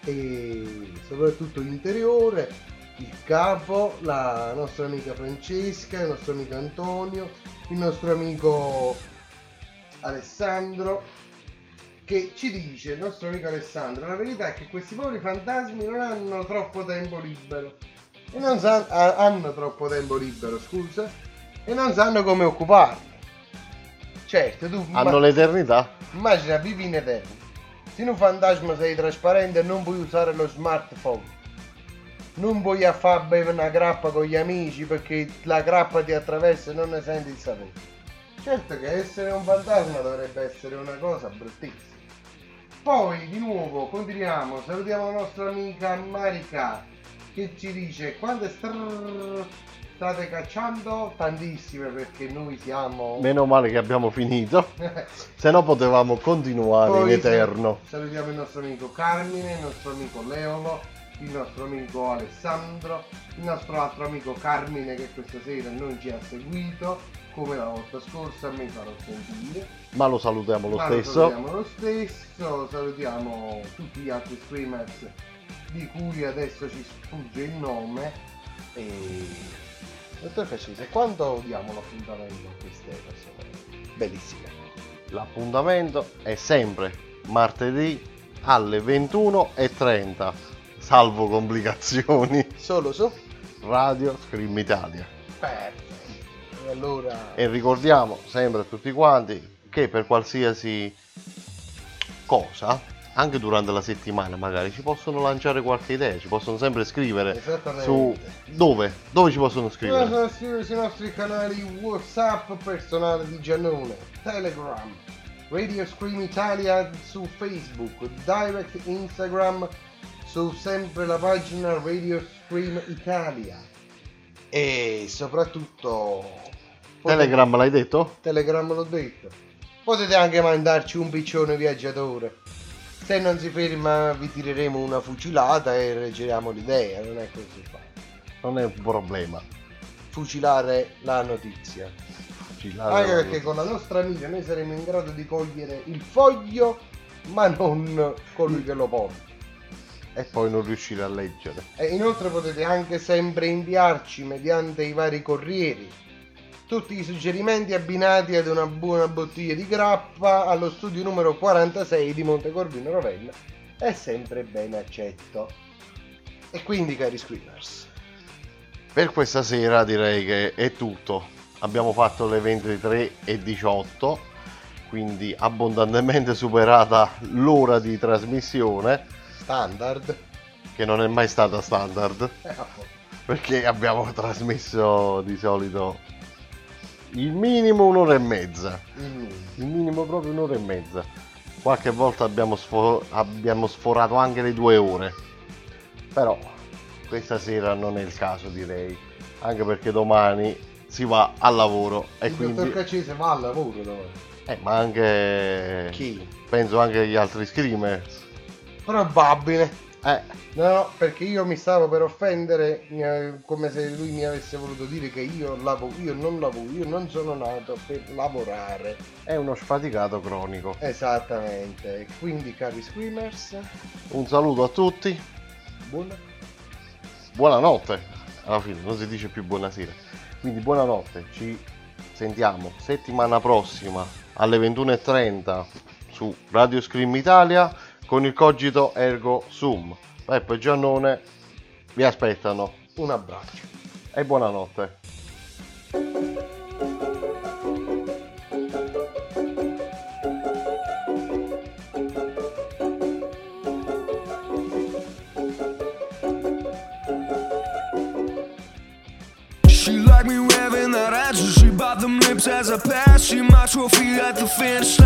[SPEAKER 9] e soprattutto interiore, il capo, la nostra amica Francesca, il nostro amico Antonio, il nostro amico Alessandro che ci dice, il nostro amico Alessandro, la verità è che questi poveri fantasmi non hanno troppo tempo libero e non sanno, ah, hanno troppo tempo libero, scusa, e non sanno come occuparlo. Certo, tu
[SPEAKER 8] Hanno
[SPEAKER 9] ma-
[SPEAKER 8] l'eternità.
[SPEAKER 9] Immagina, vivi in eterno. Se in un fantasma sei trasparente non puoi usare lo smartphone. Non puoi a fare bere una grappa con gli amici perché la grappa ti attraversa e non ne senti il sapore. Certo che essere un fantasma dovrebbe essere una cosa bruttissima. Poi di nuovo continuiamo, salutiamo la nostra amica Marica che ci dice quante strrrr state cacciando? Tantissime perché noi siamo...
[SPEAKER 8] Meno male che abbiamo finito. Se no potevamo continuare
[SPEAKER 9] Poi
[SPEAKER 8] in eterno.
[SPEAKER 9] Salutiamo il nostro amico Carmine, il nostro amico Leolo, il nostro amico Alessandro, il nostro altro amico Carmine che questa sera non ci ha seguito, come la volta scorsa mi farò sentire.
[SPEAKER 8] Ma lo salutiamo lo
[SPEAKER 9] Ma
[SPEAKER 8] stesso.
[SPEAKER 9] Salutiamo lo stesso, salutiamo tutti gli altri streamers di cui adesso ci sfugge il nome. E... Dottor Facese, quando diamo l'appuntamento a queste persone? Bellissime.
[SPEAKER 8] L'appuntamento è sempre martedì alle 21.30, salvo complicazioni.
[SPEAKER 9] Solo su
[SPEAKER 8] Radio Scream Italia.
[SPEAKER 9] Perfetto. E allora...
[SPEAKER 8] E ricordiamo sempre a tutti quanti che per qualsiasi cosa, anche durante la settimana magari, ci possono lanciare qualche idea, ci possono sempre scrivere su... Dove? Dove ci possono scrivere?
[SPEAKER 9] Possono scrivere sui nostri canali WhatsApp personale di Giannone, Telegram, Radio Scream Italia su Facebook, Direct Instagram su sempre la pagina Radio Scream Italia e soprattutto
[SPEAKER 8] Telegram l'hai detto?
[SPEAKER 9] Telegram l'ho detto. Potete anche mandarci un piccione viaggiatore. Se non si ferma vi tireremo una fucilata e reggeremo l'idea, non è così facile.
[SPEAKER 8] Non è un problema.
[SPEAKER 9] Fucilare la notizia.
[SPEAKER 8] Fucilare
[SPEAKER 9] Anche
[SPEAKER 8] la
[SPEAKER 9] perché con la nostra mira noi saremo in grado di cogliere il foglio, ma non colui che lo porta.
[SPEAKER 8] E poi non riuscire a leggere.
[SPEAKER 9] E inoltre potete anche sempre inviarci mediante i vari corrieri tutti i suggerimenti abbinati ad una buona bottiglia di grappa allo studio numero 46 di Montecorvino Rovella è sempre ben accetto. E quindi cari screeners,
[SPEAKER 8] Per questa sera direi che è tutto. Abbiamo fatto le 23 e 18, quindi abbondantemente superata l'ora di trasmissione,
[SPEAKER 9] standard.
[SPEAKER 8] che non è mai stata standard, perché abbiamo trasmesso di solito il minimo un'ora e mezza. Il minimo proprio un'ora e mezza. Qualche volta abbiamo, sfo- abbiamo sforato anche le due ore. Però questa sera non è il caso direi. Anche perché domani si va al lavoro e
[SPEAKER 9] il
[SPEAKER 8] quindi...
[SPEAKER 9] dottor Caccese va al lavoro domani.
[SPEAKER 8] Eh, ma anche...
[SPEAKER 9] Chi?
[SPEAKER 8] Penso anche agli altri screamers.
[SPEAKER 9] Probabile.
[SPEAKER 8] Eh.
[SPEAKER 9] No, perché io mi stavo per offendere come se lui mi avesse voluto dire che io lavoro, io non lavoro, io non sono nato per lavorare.
[SPEAKER 8] È uno sfaticato cronico.
[SPEAKER 9] Esattamente. Quindi cari screamers,
[SPEAKER 8] Un saluto a tutti.
[SPEAKER 9] buona
[SPEAKER 8] Buonanotte. Alla fine non si dice più buonasera. Quindi buonanotte. Ci sentiamo settimana prossima alle 21.30 su Radio Scream Italia con il cogito ergo sum. Peppo e Giannone vi aspettano.
[SPEAKER 9] Un abbraccio.
[SPEAKER 8] E buonanotte.
[SPEAKER 16] She like me revving that ass, she bought them lips as I pass. She my trophy at the finish